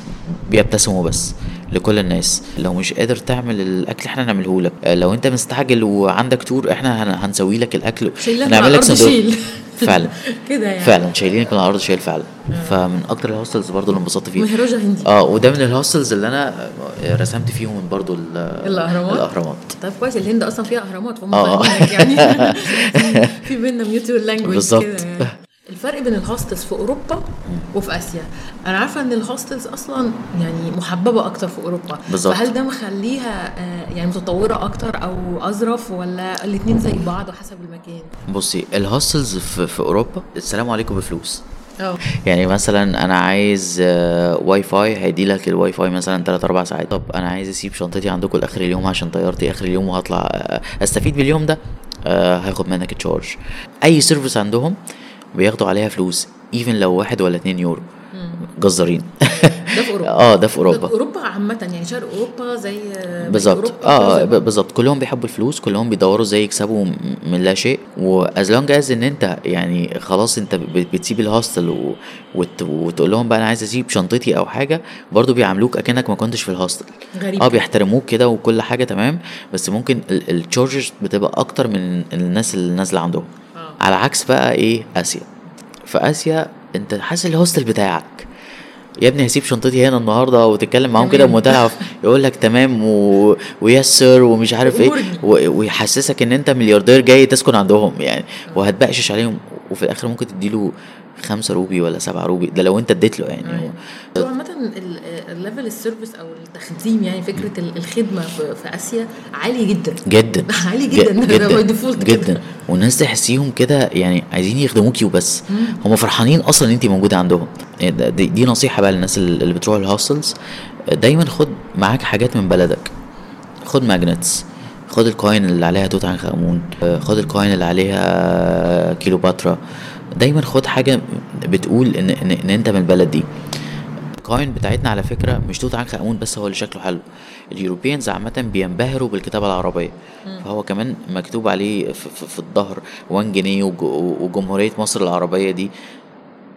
[SPEAKER 2] بيبتسموا بس لكل الناس. لو مش قادر تعمل الأكل إحنا نعمله لك. آه، لو انت مستعجل وعندك tour إحنا هن- هنسوي لك
[SPEAKER 1] الأكل.
[SPEAKER 2] نعمل لك
[SPEAKER 1] شيل.
[SPEAKER 2] فعلا.
[SPEAKER 1] كده يعني.
[SPEAKER 2] فعلا. شايلينك من على الأرض شايل فعلا. فمن أكتر ال hostels برضو اللي انبسطت فيها.
[SPEAKER 1] مهراجا هندي.
[SPEAKER 2] آه وده من ال hostels اللي أنا رسمت فيهم برضو ال-
[SPEAKER 1] الأهرامات؟
[SPEAKER 2] الأهرامات.
[SPEAKER 1] طيب كويس الهند أصلا فيها أهرامات فهم
[SPEAKER 2] آه.
[SPEAKER 1] يعني. في بينا mutual language
[SPEAKER 2] بالظبط.
[SPEAKER 1] الفرق بين ال hostels في أوروبا وفي آسيا. أنا عارفة إن ال hostels أصلا يعني محببة أكتر في أوروبا.
[SPEAKER 2] بالظبط.
[SPEAKER 1] فهل ده مخليها آه، يعني متطورة أكتر أو أظرف ولا الاثنين زي بعض وحسب المكان؟
[SPEAKER 2] بصي ال hostels في, في أوروبا السلام عليكم بفلوس.
[SPEAKER 1] آه
[SPEAKER 2] يعني مثلا أنا عايز آه، واي فاي هيدي لك الواي فاي مثلا 3 4 ساعات. طب أنا عايز أسيب شنطتي عندكم لآخر اليوم عشان طيارتي آخر اليوم وهطلع آه، أستفيد باليوم ده؟ آه، هاخد منك charge أي service عندهم بياخدوا عليها فلوس even لو واحد ولا اتنين يورو. جزارين.
[SPEAKER 1] ده في أوروبا.
[SPEAKER 2] آه ده في أوروبا.
[SPEAKER 1] أوروبا عامة يعني شرق أوروبا زي
[SPEAKER 2] بالظبط. آه بالظبط. كلهم بيحبوا الفلوس كلهم بيدوروا إزاي يكسبوا من لا شيء. و as long as إن أنت يعني خلاص أنت بتسيب ال hostel و... وت... وتقول لهم بقى أنا عايز أسيب شنطتي أو حاجة برضو بيعاملوك أكنك ما كنتش في ال hostel
[SPEAKER 1] غريب.
[SPEAKER 2] آه بيحترموك كده وكل حاجة تمام بس ممكن ال charges بتبقى أكتر من الناس اللي نازلة عندهم. على عكس بقى إيه آسيا. في آسيا أنت حاسس ال hostel بتاعك. يا ابني هسيب شنطتي هنا النهارده وتتكلم معاهم كده العف- يقول لك تمام و... و yes ومش عارف
[SPEAKER 1] إيه.
[SPEAKER 2] و... ويحسسك إن أنت ملياردير جاي تسكن عندهم يعني. وهتبقشش عليهم. وفي الآخر ممكن تديله خمسة روبي ولا سبعة روبي. ده لو أنت اديت له يعني.
[SPEAKER 1] ال level ال service أو التخديم يعني فكرة ال- الخدمة في, آسيا عالي جدا.
[SPEAKER 2] جدا.
[SPEAKER 1] عالي جدا. ده
[SPEAKER 2] جدا.
[SPEAKER 1] default كده.
[SPEAKER 2] جدا. والناس تحسيهم كده يعني عايزين يخدموكي وبس. هم فرحانين أصلا إن انت موجودة عندهم. ده- دي, دي نصيحة بقى للناس اللي بتروح ال hostels دايما خد معاك حاجات من بلدك. خد magnets خد ال coin اللي عليها توت عنخ آمون. خد ال coin اللي عليها كيلوباترا. دايما خد حاجة بتقول ان ان, إن أنت من البلد دي. ال coin بتاعتنا على فكرة مش توت عنخ امون بس هو اللي شكله حلو. ال Europeans عامة بينبهروا بالكتابة العربية. فهو كمان مكتوب عليه في, في, في الظهر 1 جنيه وج- وجمهورية مصر العربية دي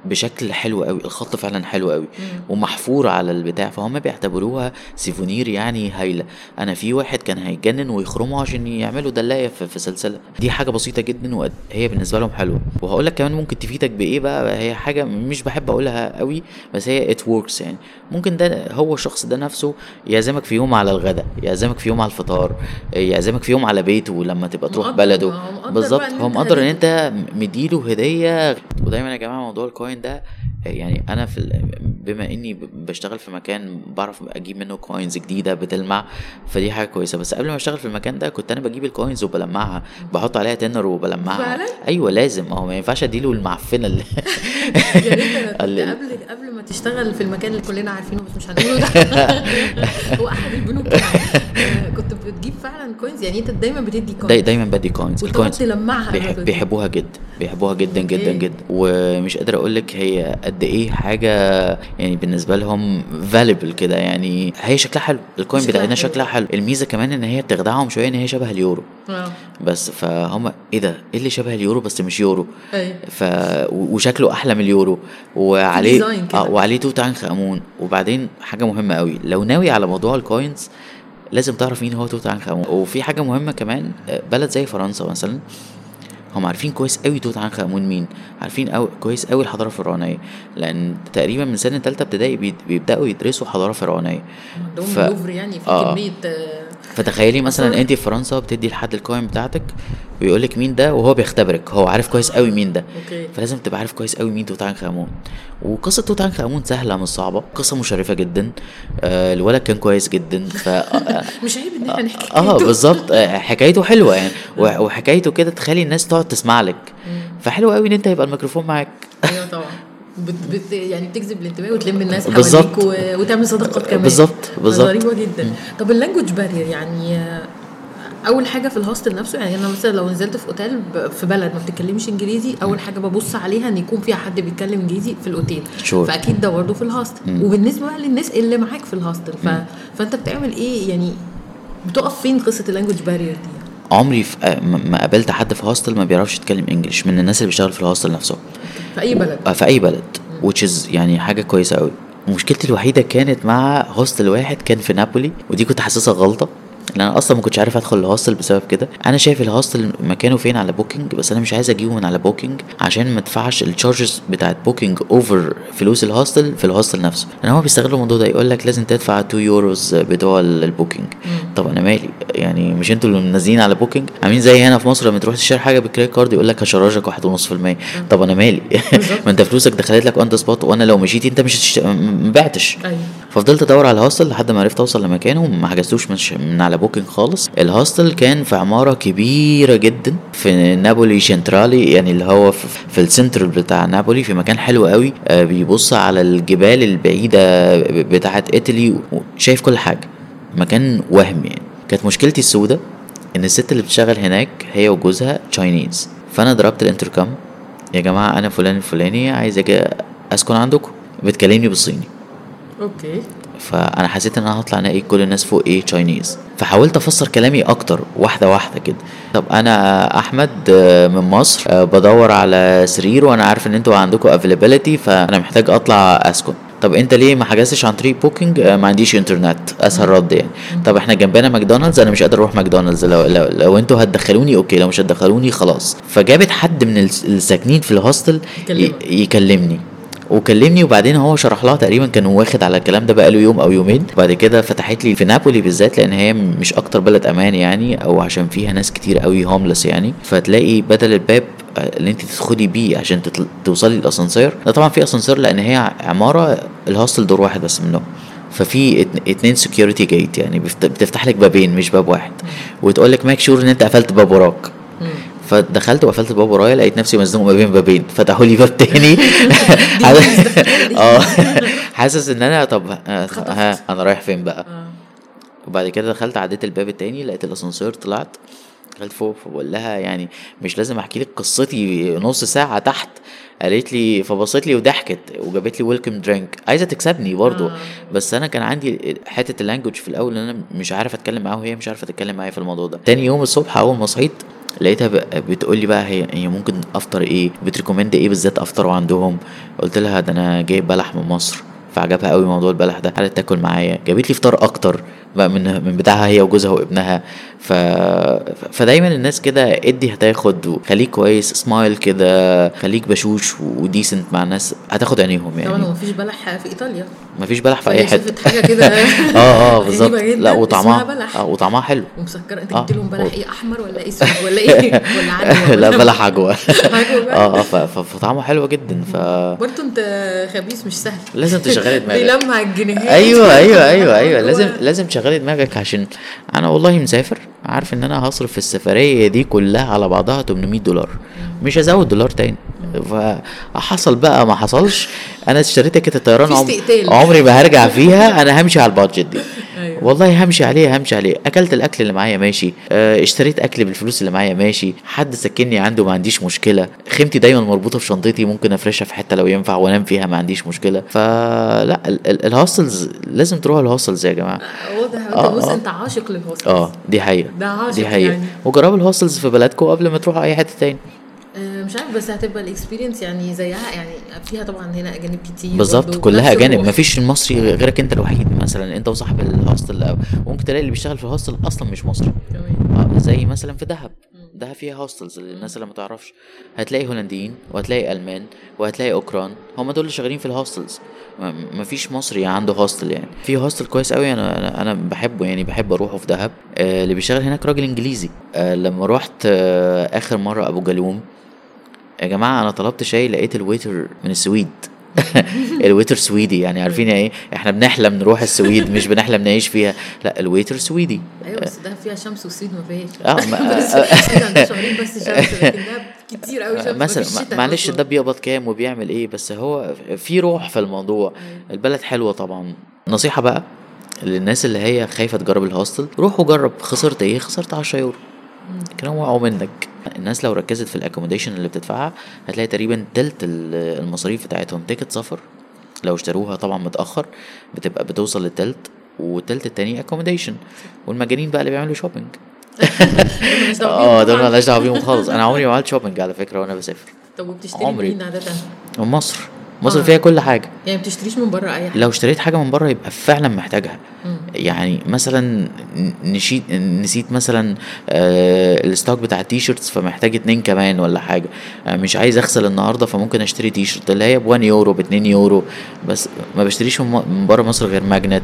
[SPEAKER 2] بشكل حلو قوي الخط فعلا حلو قوي ومحفور على البتاع فهم بيعتبروها souvenir يعني هايلة. أنا في واحد كان هيتجنن ويخرمه عشان يعملوا دلاية في, سلسلة. دي حاجة بسيطة جدا وهي بالنسبة لهم حلوة. وهقول لك كمان ممكن تفيدك بإيه بقى هي حاجة مش بحب أقولها قوي بس هي it works يعني. ممكن ده هو الشخص ده نفسه يعزمك في يوم على الغداء يعزمك في يوم على الفطار يعزمك في يوم على بيته لما تبقى تروح بلده.
[SPEAKER 1] بالظبط هو مقدر إن. أنت
[SPEAKER 2] مديله هدية. ودايما يا جماعة موضوع ال coin ده يعني أنا في بما إني بشتغل في مكان بعرف أجيب منه coins جديدة بتلمع فدي حاجة كويسة. بس قبل ما أشتغل في المكان ده كنت أنا بجيب ال coins وبلمعها بحط عليها تنر وبلمعها.
[SPEAKER 1] فعلا؟
[SPEAKER 2] أيوه لازم. ما هو ما ينفعش أديله المعفنة اللي
[SPEAKER 1] قبل قبل ما تشتغل في المكان اللي كلنا عارفينه بس مش هنقوله ده. هو أحد البنوك يعني. آه، كنت بتجيب فعلا coins يعني أنت دايما بتدي
[SPEAKER 2] داي
[SPEAKER 1] coins
[SPEAKER 2] دايما بدي coins
[SPEAKER 1] ال
[SPEAKER 2] coins
[SPEAKER 1] تلمعها
[SPEAKER 2] بيحبوها جدا بيحبوها جدا جدا. جدا. ومش قادر أقول لك هي قد إيه حاجة يعني بالنسبة لهم valuable كده. يعني هي شكلها حلو. ال
[SPEAKER 1] coin
[SPEAKER 2] بتاعتنا
[SPEAKER 1] حلو.
[SPEAKER 2] شكلها حلو. الميزة كمان إن هي بتخدعهم شوية إن هي شبه اليورو.
[SPEAKER 1] آه.
[SPEAKER 2] بس فهم إيه ده؟ إيه اللي شبه اليورو بس مش يورو؟ ف وشكله أحلى من اليورو. وعليه. آه وعليه توت عنخ امون وبعدين حاجة مهمة قوي. لو ناوي على موضوع ال coins لازم تعرف مين هو توت عنخ آمون. وفي حاجة مهمة كمان آه، بلد زي فرنسا مثلا هم عارفين كويس قوي توت عنخ آمون مين. عارفين أوي كويس قوي الحضارة الفرعونية. لأن تقريبا من سنة ثالثه ابتدائي بي- بيبدأوا يدرسوا حضارة
[SPEAKER 1] فرعونية.
[SPEAKER 2] ف-
[SPEAKER 1] يعني في
[SPEAKER 2] آه.
[SPEAKER 1] كمية آه،
[SPEAKER 2] فتخيلي مثلا أنت في فرنسا بتدي لحد ال coin بتاعتك ويقول لك مين ده وهو بيختبرك هو عارف كويس قوي مين ده.
[SPEAKER 1] okay.
[SPEAKER 2] فلازم تبقى عارف كويس قوي مين توت عنخ آمون. وقصة توت عنخ آمون سهلة مش صعبة قصة مشرفة جدا. آه الولد كان كويس جدا ف آه،
[SPEAKER 1] مش عيب إن إحنا نحكي آه.
[SPEAKER 2] بالظبط. آه، حكايته حلوة يعني. وحكايته كده تخلي الناس تقعد تسمع لك. فحلو قوي إن أنت يبقى الميكروفون معاك.
[SPEAKER 1] أيوه طبعا. بت بت يعني بتجذب الانتباه وتلم الناس حواليك. و... وتعمل صداقات كمان.
[SPEAKER 2] بالظبط، بالظبط.
[SPEAKER 1] غريبة جدا. طب ال language barrier يعني آه، أول حاجة في ال hostel نفسه يعني أنا مثلا لو نزلت في أوتيل في بلد ما بتتكلمش إنجليزي أول حاجة ببص عليها إن يكون فيها حد بيتكلم إنجليزي في ال hotel.
[SPEAKER 2] Sure.
[SPEAKER 1] فأكيد ده برضه في ال hostel وبالنسبة بقى للناس اللي معاك في ال hostel ف... فأنت بتعمل إيه؟ يعني بتقف فين قصة ال language barrier دي؟
[SPEAKER 2] عمري في آه، ما قابلت حد في hostel ما بيعرفش يتكلم English من الناس اللي بيشتغل في ال hostel نفسه.
[SPEAKER 1] في أي بلد؟
[SPEAKER 2] آه، في أي بلد which is يعني حاجة كويسة قوي مشكلتي الوحيدة كانت مع hostel واحد كان في نابولي ودي كنت حاسسها غلطة. لأن أنا أصلا ما كنتش عارف أدخل ال hostel بسبب كده. أنا شايف ال hostel مكانه فين على Booking بس أنا مش عايز أجيبه من على Booking عشان ما أدفعش ال charges بتاعت Booking over فلوس ال hostel في ال hostel نفسه. لأن هو بيستغلوا الموضوع ده يقول لك لازم تدفع 2 يوروز بتوع ال- ال Booking طب أنا مالي؟ يعني مش أنتوا اللي منزلين على Booking عاملين زي هنا في مصر لما تروح تشتري حاجة بال credit card يقول لك ه charge ك 1.5% طب أنا مالي؟ ما أنت فلوسك دخلت لك on the spot وأنا لو مشيت أنت مش هتشت... ما بعتش.
[SPEAKER 1] أيوه.
[SPEAKER 2] ففضلت أدور على ال hostel لحد ما عرفت أوصل لمكانه وما حجزتوش من على Booking خالص. ال hostel كان في عمارة كبيرة جدا في نابولي شنترالي يعني اللي هو في, ال center بتاع نابولي في مكان حلو قوي. آه، بيبص على الجبال البعيدة بتاعه إيطالي شايف كل حاجة. مكان وهم يعني. كانت مشكلتي السوداء إن الست اللي بتشتغل هناك هي وجوزها Chinese فأنا ضربت الانتركم يا جماعة أنا فلان الفلاني عايز أسكن عندكم؟ بتكلمني بالصيني.
[SPEAKER 1] okay.
[SPEAKER 2] فأنا حسيت إن أنا هطلع الاقي كل الناس فوق إيه Chinese فحاولت أفسر كلامي أكتر واحدة واحدة كده. طب أنا أحمد آه، من مصر آه، بدور على سرير وأنا عارف إن أنتوا عندكم availability فأنا محتاج أطلع أسكن. طب أنت ليه ما حجزتش عن طريق Booking آه، ما عنديش انترنت أسهل رد يعني. طب إحنا جنبنا ماكدونالدز أنا مش قادر أروح ماكدونالدز. لو لو, لو أنتوا هتدخلوني okay. لو مش هتدخلوني خلاص. فجابت حد من الس- الساكنين في
[SPEAKER 1] ال
[SPEAKER 2] hostel يكلمني. وكلمني وبعدين هو شرح لها تقريبا كان واخد على الكلام ده بقاله يوم أو يومين. بعد كده فتحت لي في نابولي بالذات لأن هي مش أكتر بلد أمان يعني أو عشان فيها ناس كتير قوي homeless يعني. فتلاقي بدل الباب اللي انت تدخلي بيه عشان تطل... توصلي الأسانسير. ده طبعا في أسانسير لأن هي عمارة ال hostel دور واحد بس منهم. ففي ات- اتنين security gate يعني بتفتح لك بابين مش باب واحد. وتقول لك make sure إن أنت قفلت باب وراك. فدخلت وقفلت الباب ورايا لقيت نفسي مزنوق ما بين بابين. فتحوا لي باب تاني. آه حاسس إن أنا طب ها ها، أنا رايح فين بقى؟
[SPEAKER 1] آه.
[SPEAKER 2] وبعد كده دخلت عديت الباب التاني لقيت الأسانسير طلعت. دخلت فوق فبقول لها يعني مش لازم أحكي لك قصتي نص ساعة تحت. قالت لي فبصت لي وضحكت وجابت لي welcome drink عايزة تكسبني برضو.
[SPEAKER 1] آه.
[SPEAKER 2] بس أنا كان عندي حتة ال language في الأول إن أنا مش عارف أتكلم معاها وهي مش عارفة تتكلم معايا في الموضوع ده. تاني يوم الصبح أول ما صحيت لقيتها بتقول لي بقى هي هي ممكن أفطر إيه بت recommend إيه بالذات افطره عندهم. قلت لها ده أنا جايب بلح من مصر. فعجبها قوي موضوع البلح ده. قالت تاكل معايا. جابت لي فطار أكتر. من من بتاعها هي وجوزها وابنها. ف... فدايما الناس كده ادي هتاخد وخليك كويس سمايل كده خليك بشوش وديسنت مع الناس هتاخد عينيهم
[SPEAKER 1] طبعا
[SPEAKER 2] يعني
[SPEAKER 1] مفيش بلح في إيطاليا.
[SPEAKER 2] مفيش بلح في أي
[SPEAKER 1] حتة. حاجة كده.
[SPEAKER 2] آه آه بالظبط. لا وطعمها
[SPEAKER 1] بلح.
[SPEAKER 2] آه وطعمها حلو.
[SPEAKER 1] ومسكره انت
[SPEAKER 2] آه.
[SPEAKER 1] جبت لهم بلح إيه أحمر ولا أسود ولا إيه؟ ولا عجوة
[SPEAKER 2] لا بلح عجوة. آه آه فطعمه حلو جدا ف
[SPEAKER 1] برضه أنت خبيث مش سهل.
[SPEAKER 2] لازم تشغلي دماغك.
[SPEAKER 1] بيلمع الجنيهات.
[SPEAKER 2] أيوه أيوه أيوه
[SPEAKER 1] أيوه.
[SPEAKER 2] لازم لازم تشغلي دماغك عشان أنا والله مسافر عارف إن أنا هصرف في السفرية دي كلها على بعضها 800 دولار مش هزود دولار تاني فحصل بقى ما حصلش أنا اشتريت ticket الطيران عم-. عمري ما هرجع فيها أنا همشي على ال budget
[SPEAKER 1] دي.
[SPEAKER 2] والله همشي عليه همشي عليه أكلت الأكل اللي معايا ماشي. آه اشتريت أكل بالفلوس اللي معايا ماشي. حد سكنني عنده ما عنديش مشكلة. خيمتي دايما مربوطة في شنطتي ممكن أفرشها في حتة لو ينفع وأنام فيها ما عنديش مشكلة. فلا ال- ال- ال hostels لازم تروحوا ال hostels يا جماعة.
[SPEAKER 1] واضح.
[SPEAKER 2] آه،
[SPEAKER 1] بص
[SPEAKER 2] آه.
[SPEAKER 1] أنت عاشق لل
[SPEAKER 2] hostel آه دي حقيقة.
[SPEAKER 1] ده عاشق
[SPEAKER 2] دي حقيقة.
[SPEAKER 1] يعني.
[SPEAKER 2] وجربوا ال hostels في بلدكم قبل ما تروحوا أي حتة تاني.
[SPEAKER 1] آه، مش عارف بس هتبقى ال experience يعني زيها يعني فيها طبعا هنا أجانب كتير
[SPEAKER 2] بالظبط كلها
[SPEAKER 1] أجانب.
[SPEAKER 2] مفيش المصري غيرك أنت الوحيد مثلا أنت وصاحب ال hostel ممكن تلاقي اللي بيشتغل في ال hostel أصلا مش مصري.
[SPEAKER 1] تمام.
[SPEAKER 2] آه زي مثلا في دهب. دهب فيها hostels للناس اللي ما تعرفش. هتلاقي هولنديين وهتلاقي ألمان وهتلاقي أوكران. هم دول اللي شغالين في ال hostels. ما- مفيش مصري عنده hostel يعني. في hostel كويس قوي أنا أنا, بحبه يعني بحب أروحه في دهب. آه اللي بيشتغل هناك راجل إنجليزي. آه لما روحت آه آخر مرة أبو جالوم يا جماعة أنا طلبت شاي لقيت ال waiter من السويد. ال waiter سويدي يعني عارفين إيه؟ إحنا بنحلم نروح السويد مش بنحلم نعيش فيها. لا ال waiter سويدي.
[SPEAKER 1] أيوه بس ده فيها شمس والسويد ما فيهاش. آه السويد عندها شهرين بس شمس لكن ده كتير قوي شمس
[SPEAKER 2] مثلا معلش. ده بيقبض كام وبيعمل إيه؟ بس هو في روح في الموضوع. البلد حلوة طبعا. نصيحة بقى للناس اللي هي خايفة تجرب ال hostel. روح وجرب خسرت إيه؟ خسرت 10 يورو. كانوا وقعوا منك الناس لو ركزت في ال accommodation اللي بتدفعها هتلاقي تقريبا تلت ال- المصاريف بتاعتهم ticket سفر لو اشتروها طبعا متأخر بتبقى بتوصل للتلت والتلت التاني accommodation والمجانين بقى اللي بيعملوا shopping
[SPEAKER 1] آه
[SPEAKER 2] دول. مالناش دعوة بيهم خالص أنا عمري ما عملت shopping على فكرة وأنا بسافر
[SPEAKER 1] طب وبتشتري
[SPEAKER 2] عمري.
[SPEAKER 1] منين عادة؟
[SPEAKER 2] من مصر مصر
[SPEAKER 1] آه.
[SPEAKER 2] فيها كل حاجة.
[SPEAKER 1] يعني ما بتشتريش من بره أي حاجة؟
[SPEAKER 2] لو اشتريت حاجة من بره يبقى فعلا محتاجها.
[SPEAKER 1] مم.
[SPEAKER 2] يعني مثلا نشيت نسيت مثلا آه ال stock بتاع ال T-shirts فمحتاج اتنين كمان ولا حاجة. آه مش عايز أغسل النهارده فممكن أشتري تيشيرت. اللي هي ب 1 يورو ب 2 يورو. بس ما بشتريش من بره مصر غير magnet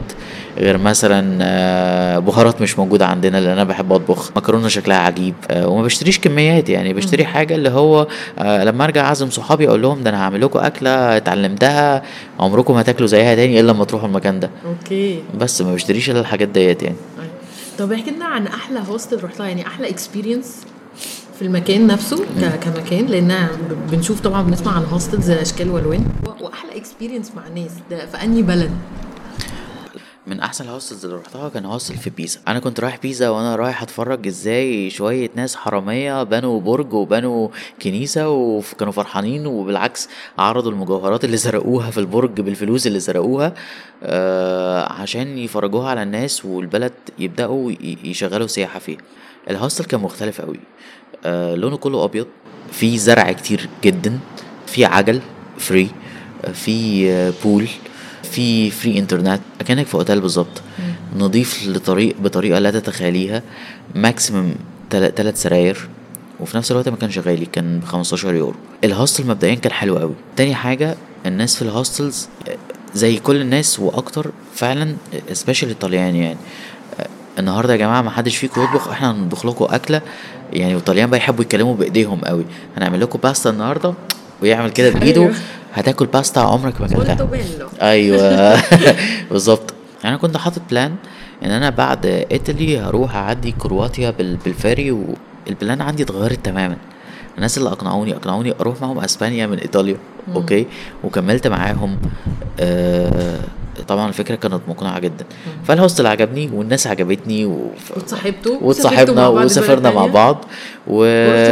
[SPEAKER 2] غير مثلا آه بهارات مش موجودة عندنا لأن أنا بحب أطبخ. مكرونة شكلها عجيب. آه وما بشتريش كميات يعني. بشتري حاجة اللي هو آه لما أرجع أعزم صحابي أقول لهم ده أنا هعمل لكم أكلة اتعلمتها عمركم ما هتاكلوا زيها تاني إلا لما تروحوا المكان ده.
[SPEAKER 1] okay.
[SPEAKER 2] بس ما بشتريش إلا الحاجات ديت يعني.
[SPEAKER 1] أيوة. طب احكي لنا عن أحلى hostel رحتها يعني أحلى experience في المكان نفسه ك- كمكان لأن بنشوف طبعا بنسمع عن hostels اشكال والوان وأحلى experience مع الناس ده في أنهي بلد؟
[SPEAKER 2] من أحسن ال hostels اللي رحتها كان hostel في بيزا. أنا كنت رايح بيزا وأنا رايح أتفرج إزاي شوية ناس حرامية بنوا برج وبنوا كنيسة وكانوا فرحانين وبالعكس عرضوا المجوهرات اللي سرقوها في البرج بالفلوس اللي سرقوها آه عشان يفرجوها على الناس والبلد يبدأوا يشغلوا سياحة فيها. ال hostel كان مختلف قوي آه لونه كله أبيض. في زرع كتير جدا. في عجل free في آه، pool في free internet أكنك في اوتيل بالظبط. نضيف لطريق بطريقة لا تتخيليها. maximum ثلاث سراير. وفي نفس الوقت ما كانش غالي كان ب 15 يورو. ال hostel مبدئيا كان حلو قوي. تاني حاجة الناس في ال hostels آه، زي كل الناس وأكتر فعلا special الطليان يعني. آه، النهارده يا جماعة ما حدش فيكم يطبخ إحنا هنطبخ لكم أكلة. يعني والطليان بقى يحبوا يتكلموا بإيديهم قوي. هنعمل لكم باستا النهارده. ويعمل كده بايده
[SPEAKER 1] أيوه.
[SPEAKER 2] هاتاكل باستا عمرك ما
[SPEAKER 1] أكلتها.
[SPEAKER 2] أيوه. بالظبط. أنا كنت حاطط plan إن أنا بعد إيطاليا هروح أعدي كرواتيا بال- بال ferry وال plan عندي اتغيرت تماما. الناس اللي أقنعوني أقنعوني أروح معاهم أسبانيا من إيطاليا. okay؟ وكملت معاهم آه طبعا الفكرة كانت مقنعة جدا. فال hostel عجبني والناس عجبتني و...
[SPEAKER 1] واتصاحبتوا؟
[SPEAKER 2] واتصاحبنا وسافرنا مع بعض. و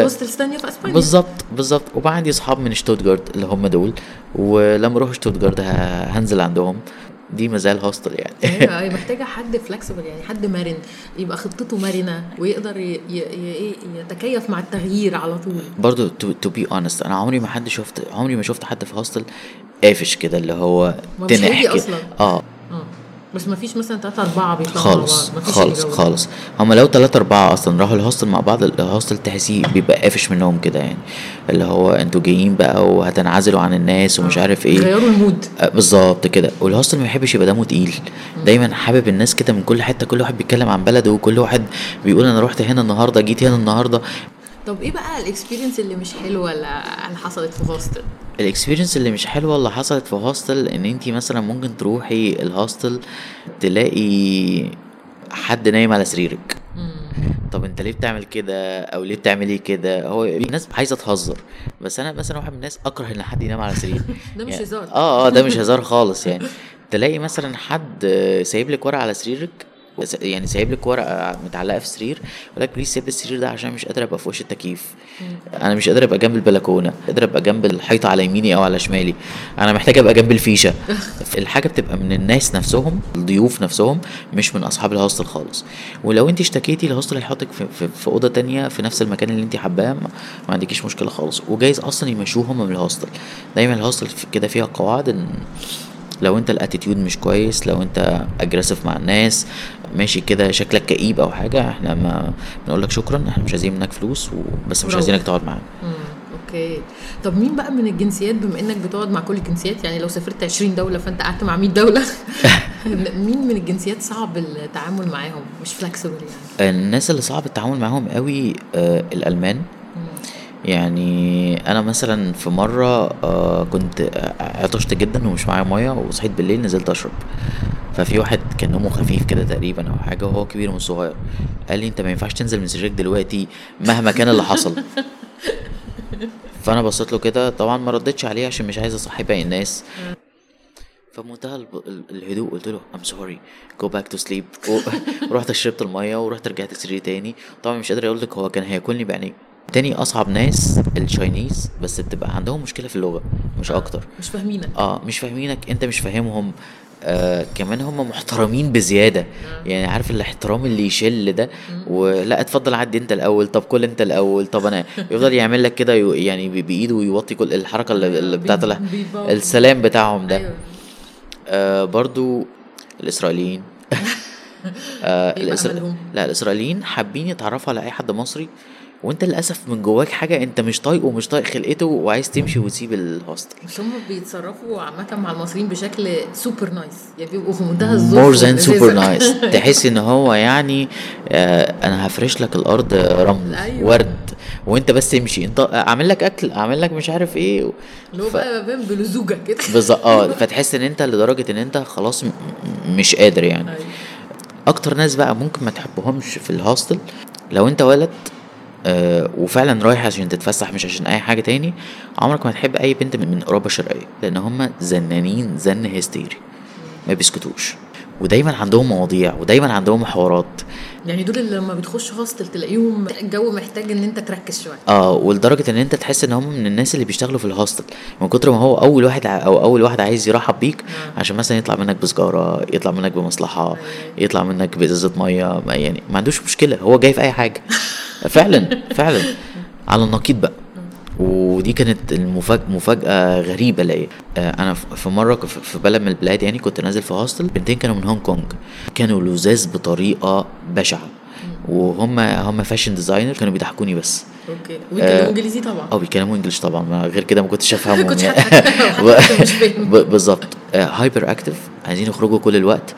[SPEAKER 1] hostels تانية في إسبانيا؟
[SPEAKER 2] بالظبط بالظبط وبقى عندي أصحاب من شتوتجارت اللي هم دول. ولما أروح شتوتجارت هنزل عندهم. دي مازال hostel يعني.
[SPEAKER 1] أيوه هي محتاجة حد flexible يعني حد مرن. يبقى خطته مرنة ويقدر. ي... ي... يتكيف مع التغيير على طول.
[SPEAKER 2] برضو to be honest أنا عمري ما حد شفت عمري ما شفت حد في hostel قافش كده اللي هو تنح كده.
[SPEAKER 1] أصلاً.
[SPEAKER 2] آه.
[SPEAKER 1] آه. بس ما فيش مثلا ثلاثة أربعة بيطلعوا
[SPEAKER 2] خالص
[SPEAKER 1] مع بعض مفيش
[SPEAKER 2] خالص. خالص. هما لو تلاتة أربعة أصلا راحوا ال hostel مع بعض ال hostel تحسيه بيبقى قافش منهم كده يعني. اللي هو أنتوا جايين بقى وهتنعزلوا عن الناس ومش عارف إيه.
[SPEAKER 1] غيروا ال mood.
[SPEAKER 2] آه، بالظبط كده. وال hostel ما بيحبش يبقى دمه تقيل. دايما حابب الناس كده من كل حتة كل واحد بيتكلم عن بلده وكل واحد بيقول أنا رحت هنا النهارده جيت هنا النهارده.
[SPEAKER 1] طب إيه بقى ال experience اللي مش حلوة اللي حصلت في hostel
[SPEAKER 2] ال experience اللي مش حلوة اللي حصلت في hostel إن أنتي مثلا ممكن تروحي ال hostel تلاقي حد نايم على سريرك. طب أنت ليه بتعمل كده؟ أو ليه بتعملي كده؟ هو الناس عايزة تهزر بس أنا مثلا واحد من الناس أكره إن حد ينام على سرير
[SPEAKER 1] ده مش
[SPEAKER 2] يعني-
[SPEAKER 1] هزار.
[SPEAKER 2] آه آه ده مش هزار خالص يعني. تلاقي مثلا حد سايب لك ورقة على سريرك يعني سايب لك ورقة متعلقة في السرير يقول لك بليز سيب السرير ده عشان مش قادر أبقى في وش التكييف. أنا مش قادر أبقى جنب البلكونة قادر أبقى جنب الحيطة على يميني أو على شمالي. أنا محتاج أبقى جنب الفيشة. الحاجة بتبقى من الناس نفسهم الضيوف نفسهم مش من أصحاب ال hostel خالص. ولو أنت اشتكيتي ال hostel هيحطك في, في, في أوضة تانية في نفس المكان اللي أنت حباه ما, عندكيش مشكلة خالص. وجايز أصلا يمشوهم من ال hostel. دايما ال hostel كده فيها قواعد إن لو انت ال attitude مش كويس لو انت aggressive مع الناس ماشي كده شكلك كئيب أو حاجة إحنا ما بنقول لك شكرا إحنا مش عايزين منك فلوس و... بس مش. عايزينك تقعد معانا.
[SPEAKER 1] okay طب مين بقى من الجنسيات بما إنك بتقعد مع كل الجنسيات يعني لو سافرت 20 دولة فأنت قعدت مع 100 دولة مين من الجنسيات صعب التعامل معاهم مش flexible يعني
[SPEAKER 2] الناس اللي صعب التعامل معاهم قوي آه الألمان يعني أنا مثلا في مرة آه كنت آه، عطشت جدا ومش معايا مية وصحيت بالليل نزلت أشرب. ففي واحد كان نومه خفيف كده تقريبا أو حاجة وهو كبير مش صغير. قال لي أنت ما ينفعش تنزل من سريرك دلوقتي مهما كان اللي حصل. فأنا بصيت له كده طبعا ما ردتش عليه عشان مش عايز اصحي باقي الناس. ال- الهدوء قلت له I'm sorry. Go back to sleep. و- ورحت شربت المية ورحت رجعت سريري تاني. طبعا مش قادر أقول لك هو كان هياكلني بعينيه. تاني أصعب ناس الشاينيز بس بتبقى عندهم مشكلة في اللغة مش أكتر.
[SPEAKER 1] مش فاهمينك.
[SPEAKER 2] آه مش فاهمينك أنت مش فاهمهم. آه كمان هم محترمين بزيادة. يعني عارف الاحترام اللي يشل ده؟ ولا اتفضل عدي أنت الأول. طب كل أنت الأول. طب أنا يفضل يعمل لك كده يعني بإيده ويوطي كل الحركة اللي,
[SPEAKER 1] بي-
[SPEAKER 2] بتاعت. السلام بتاعهم ده.
[SPEAKER 1] أيوه.
[SPEAKER 2] آه برضو الإسرائيليين. آه؟ لا الإسرائيليين حابين يتعرفوا على أي حد مصري وانت للأسف من جواك حاجة انت مش طايقه ومش طايق خلقته وعايز تمشي وتسيب ال hostel.
[SPEAKER 1] بس هم بيتصرفوا عامة مع المصريين بشكل super nice يعني بيبقوا في منتهى الذوق
[SPEAKER 2] more
[SPEAKER 1] than.
[SPEAKER 2] super nice تحس ان هو يعني آه أنا هفرش لك الأرض رمل
[SPEAKER 1] أيوة.
[SPEAKER 2] ورد وانت بس امشي انت اعمل لك اكل اعمل لك مش عارف إيه.
[SPEAKER 1] اللي هو
[SPEAKER 2] ف-
[SPEAKER 1] بقى باين بلزوجة كده.
[SPEAKER 2] بالظبط. آه فتحس ان انت لدرجة ان انت خلاص م- مش قادر يعني.
[SPEAKER 1] أيوة.
[SPEAKER 2] أكتر ناس بقى ممكن ما تحبهمش في الهوستل لو انت ولد آه وفعلا رايح عشان تتفسح مش عشان أي حاجة تاني. عمرك ما هتحب أي بنت من, أوروبا الشرقية لأن هم زنانين زن هستيري. ما بيسكتوش. ودايما عندهم مواضيع ودايما عندهم حوارات.
[SPEAKER 1] يعني دول اللي لما بتخش hostel تلاقيهم الجو محتاج إن أنت تركز شوية.
[SPEAKER 2] آه ولدرجة إن أنت تحس إن هم من الناس اللي بيشتغلوا في ال hostel من كتر ما هو أول واحد أو أول واحد عايز يرحب بيك
[SPEAKER 1] آه.
[SPEAKER 2] عشان مثلا يطلع منك بسجارة يطلع منك بمصلحة يطلع منك بإزازة مية يعني ما عندوش مشكلة. هو جاي في أي حاجة. فعلا فعلا. على النقيض بقى. ودي كانت المفاجأة مفاجأة غريبة ليا آه، أنا في مرة في بلد من البلاد يعني كنت نازل في hostel بنتين كانوا من هونج كونج كانوا لزاز بطريقة بشعة. وهم هم fashion designer كانوا بيضحكوني بس.
[SPEAKER 1] okay. ويتكلموا إنجليزي طبعا.
[SPEAKER 2] آه بيتكلموا English طبعا. غير كده ما كنتش أفهمهم
[SPEAKER 1] كنتش
[SPEAKER 2] يعني. بالظبط. hyperactive عايزين يخرجوا كل الوقت.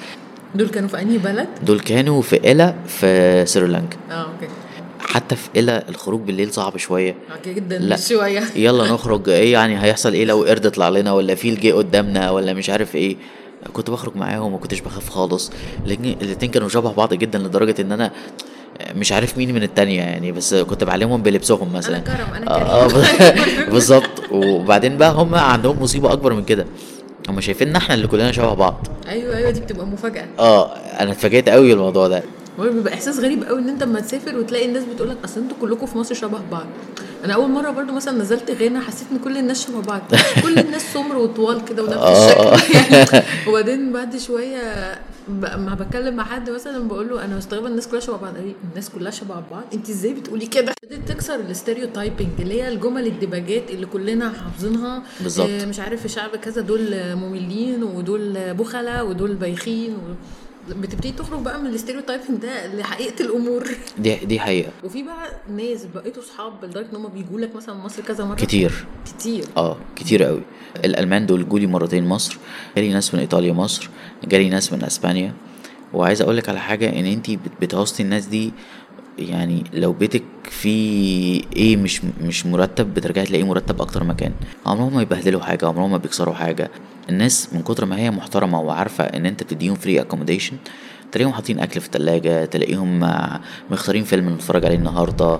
[SPEAKER 1] دول كانوا في أنهي بلد؟
[SPEAKER 2] دول كانوا في إلا في سريلانكا.
[SPEAKER 1] آه okay.
[SPEAKER 2] حتى في إلا الخروج بالليل صعب
[SPEAKER 1] شوية. جدا
[SPEAKER 2] لا.
[SPEAKER 1] شوية.
[SPEAKER 2] يلا نخرج. إيه يعني هيحصل إيه لو قرد طلع لنا ولا فيل جه قدامنا ولا مش عارف إيه. كنت بخرج معاهم وما كنتش بخاف خالص. الاتنين كانوا شبه بعض جدا لدرجة إن أنا مش عارف مين من التانية يعني بس كنت بعلمهم بلبسهم مثلا.
[SPEAKER 1] أنا كرم أنا
[SPEAKER 2] آه، بالظبط. وبعدين بقى هم عندهم مصيبة أكبر من كده. هم شايفين ان إحنا اللي كلنا شبه بعض.
[SPEAKER 1] أيوه أيوه دي بتبقى مفاجأة.
[SPEAKER 2] آه أنا اتفاجئت قوي بالموضوع ده.
[SPEAKER 1] هو بيبقى إحساس غريب قوي إن أنت لما تسافر وتلاقي الناس بتقول لك أصل أنتوا كلكم في مصر شبه بعض. أنا أول مرة برضو مثلا نزلت غانا حسيت إن كل الناس شبه بعض. كل الناس سمر وطوال كده ونفس
[SPEAKER 2] آه.
[SPEAKER 1] الشكل. يعني وبعدين بعد شوية ما بتكلم مع حد مثلا بقول له أنا مستغربة الناس كلها شبه بعض. الناس كلها شبه بعض؟ أنت إزاي بتقولي كده؟ ابتديت تكسر ال stereotyping اللي هي الجمل الديباجات اللي كلنا حافظينها.
[SPEAKER 2] بالظبط.
[SPEAKER 1] آه، مش عارف في شعب كذا دول مملين ودول بخلة ودول بايخين و... بتبتدي تخرج بقى من ال stereotyping ده لحقيقة الأمور.
[SPEAKER 2] دي دي حقيقة.
[SPEAKER 1] وفي بقى ناس بقيتوا صحاب لدرجة إن هم بيجوا لك مثلا مصر كذا مرة؟
[SPEAKER 2] كتير.
[SPEAKER 1] كتير.
[SPEAKER 2] آه كتير قوي. الألمان دول جولي مرتين مصر جالي ناس من إيطاليا مصر جالي ناس من أسبانيا. وعايز أقول لك على حاجة إن انت بت host ي الناس دي يعني لو بيتك فيه إيه مش مش مرتب بترجعي تلاقيه مرتب أكتر مكان. عمرهم ما يبهدلوا حاجة عمرهم ما بيكسروا حاجة. الناس من كتر ما هي محترمة وعارفة إن أنت بتديهم free accommodation تلاقيهم حاطين أكل في التلاجة تلاقيهم مختارين فيلم نتفرج عليه النهارده.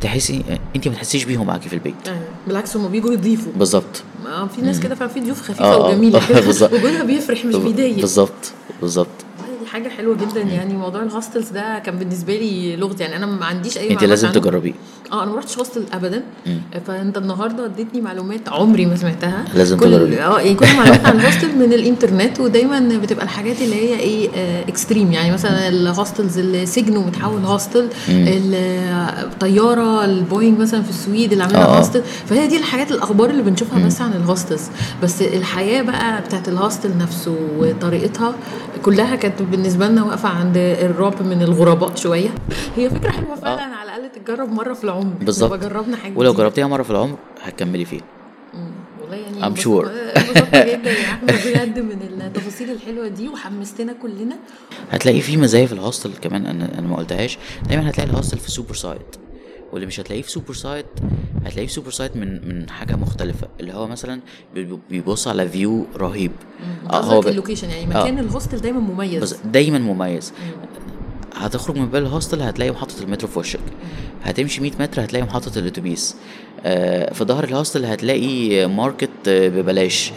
[SPEAKER 2] تحسي أنت ما تحسيش بيهم معاكي في البيت.
[SPEAKER 1] يعني بالعكس هم بيجوا يضيفوا.
[SPEAKER 2] بالظبط.
[SPEAKER 1] آه، في ناس كده في ضيوف خفيفة
[SPEAKER 2] آه، آه.
[SPEAKER 1] وجميلة كده.
[SPEAKER 2] بالظبط.
[SPEAKER 1] وجودها بيفرح مش بيضايق.
[SPEAKER 2] بالظبط. بالظبط.
[SPEAKER 1] حاجة حلوة جدا يعني موضوع ال hostels ده كان بالنسبة لي لغز يعني أنا ما عنديش أي
[SPEAKER 2] انت لازم. تجربيه
[SPEAKER 1] آه أنا ما رحتش hostel ابدا.
[SPEAKER 2] مم.
[SPEAKER 1] فأنت النهارده اديتني معلومات عمري ما سمعتها.
[SPEAKER 2] لازم
[SPEAKER 1] كل. آه يعني كل المعلومات عن ال hostel من الإنترنت ودايما بتبقى الحاجات اللي هي إيه آه extreme يعني مثلا ال hostels اللي سجن ومتحول hostel الطيارة البوينج مثلا في السويد اللي عاملها
[SPEAKER 2] آه.
[SPEAKER 1] hostel فهي دي الحاجات الأخبار اللي بنشوفها بس عن ال hostels بس الحياة بقى بتاعت ال hostel نفسه وطريقتها كلها كانت بالنسبة لنا واقفة عند الرعب من الغرباء شوية. هي فكرة حلوة فعلا على الاقل تتجرب مرة في العمر.
[SPEAKER 2] بالظبط.
[SPEAKER 1] جربنا حاجة
[SPEAKER 2] ولو. جربتيها مرة في العمر هتكملي فيها
[SPEAKER 1] مم. والله يعني
[SPEAKER 2] I'm sure.
[SPEAKER 1] جدا يا أحمد بجد من التفاصيل الحلوة دي وحمستنا كلنا.
[SPEAKER 2] هتلاقي في مزايا في ال hostel كمان أنا أنا ما قلتهاش. دايما هتلاقي ال hostel في super site واللي مش هتلاقيه في super site هتلاقيه في super site من من حاجة مختلفة. اللي هو مثلا بي- بيبص على view رهيب.
[SPEAKER 1] آه
[SPEAKER 2] هو ال
[SPEAKER 1] location يعني مكان ال hostel دايما مميز.
[SPEAKER 2] دايما مميز. هتخرج من باب ال hostel هتلاقي محطة المترو في وشك. هتمشي 100 متر هتلاقي محطة الأتوبيس. آه، في ظهر ال hostel هتلاقي market ببلاش.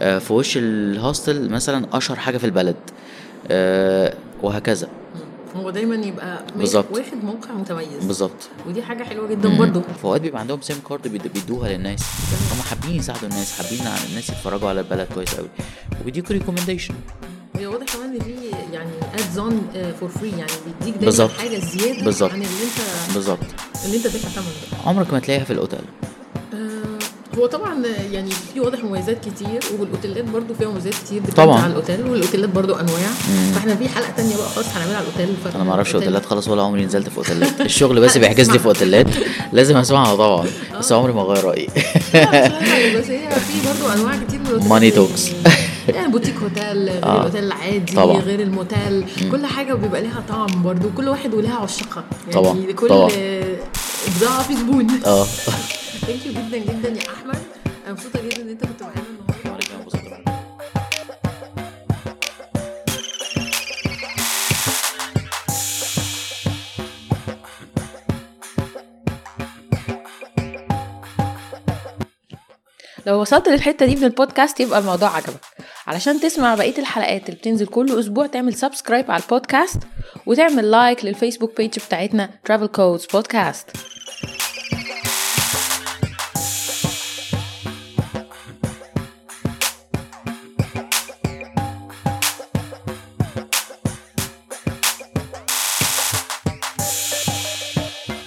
[SPEAKER 2] آه، في وش ال hostel مثلا أشهر حاجة في البلد. آه، وهكذا.
[SPEAKER 1] هو دايما يبقى
[SPEAKER 2] بالظبط.
[SPEAKER 1] واخد موقع متميز.
[SPEAKER 2] بالظبط.
[SPEAKER 1] ودي حاجة حلوة جدا برضو.
[SPEAKER 2] في اوقات بيبقى عندهم SIM card بيد- بيدوها للناس. هم حابين يساعدوا الناس حابين الناس يتفرجوا على البلد كويس قوي وبيديكوا recommendation
[SPEAKER 1] هي واضح كمان إن في يعني add-ons for free يعني بيديك دايما
[SPEAKER 2] بالظبط.
[SPEAKER 1] حاجة زيادة
[SPEAKER 2] بالظبط.
[SPEAKER 1] عن اللي انت
[SPEAKER 2] بالظبط.
[SPEAKER 1] اللي انت دافع ثمنه.
[SPEAKER 2] عمرك ما تلاقيها في الأوتيل؟
[SPEAKER 1] آه، هو طبعا يعني في واضح مميزات كتير والأوتيلات برضو فيها مميزات كتير
[SPEAKER 2] طبعاً.
[SPEAKER 1] على ال hotel وال hotel ات برضو أنواع. فاحنا في حلقة تانية بقى خالص هنعملها على الأوتيل
[SPEAKER 2] أنا ما
[SPEAKER 1] أعرفش
[SPEAKER 2] أوتيلات خلاص ولا عمري نزلت في أوتيلات. الشغل بس بيحجز لي في أوتيلات. لازم أسمعها طبعا بس عمري ما أغير رأيي.
[SPEAKER 1] آه، بس هي في برضو أنواع كتير من
[SPEAKER 2] Money talks.
[SPEAKER 1] يعني boutique hotel غير
[SPEAKER 2] آه.
[SPEAKER 1] الأوتيل العادي
[SPEAKER 2] طبعاً.
[SPEAKER 1] غير الموتيل كل حاجة بيبقى ليها طعم برضو كل واحد ولها عشاقها يعني
[SPEAKER 2] طبعاً.
[SPEAKER 1] كل
[SPEAKER 2] طبعاً.
[SPEAKER 1] بضاعه ليها زبون
[SPEAKER 2] آه
[SPEAKER 1] thank you جدا جدا يا أحمد أنا مبسوطة جدا إن أنت كنت معانا لو وصلت للحتة دي من البودكاست يبقى الموضوع عجبك علشان تسمع بقية الحلقات اللي بتنزل كل أسبوع تعمل subscribe على البودكاست وتعمل لايك للفيسبوك بيج بتاعتنا Travel Codes Podcast.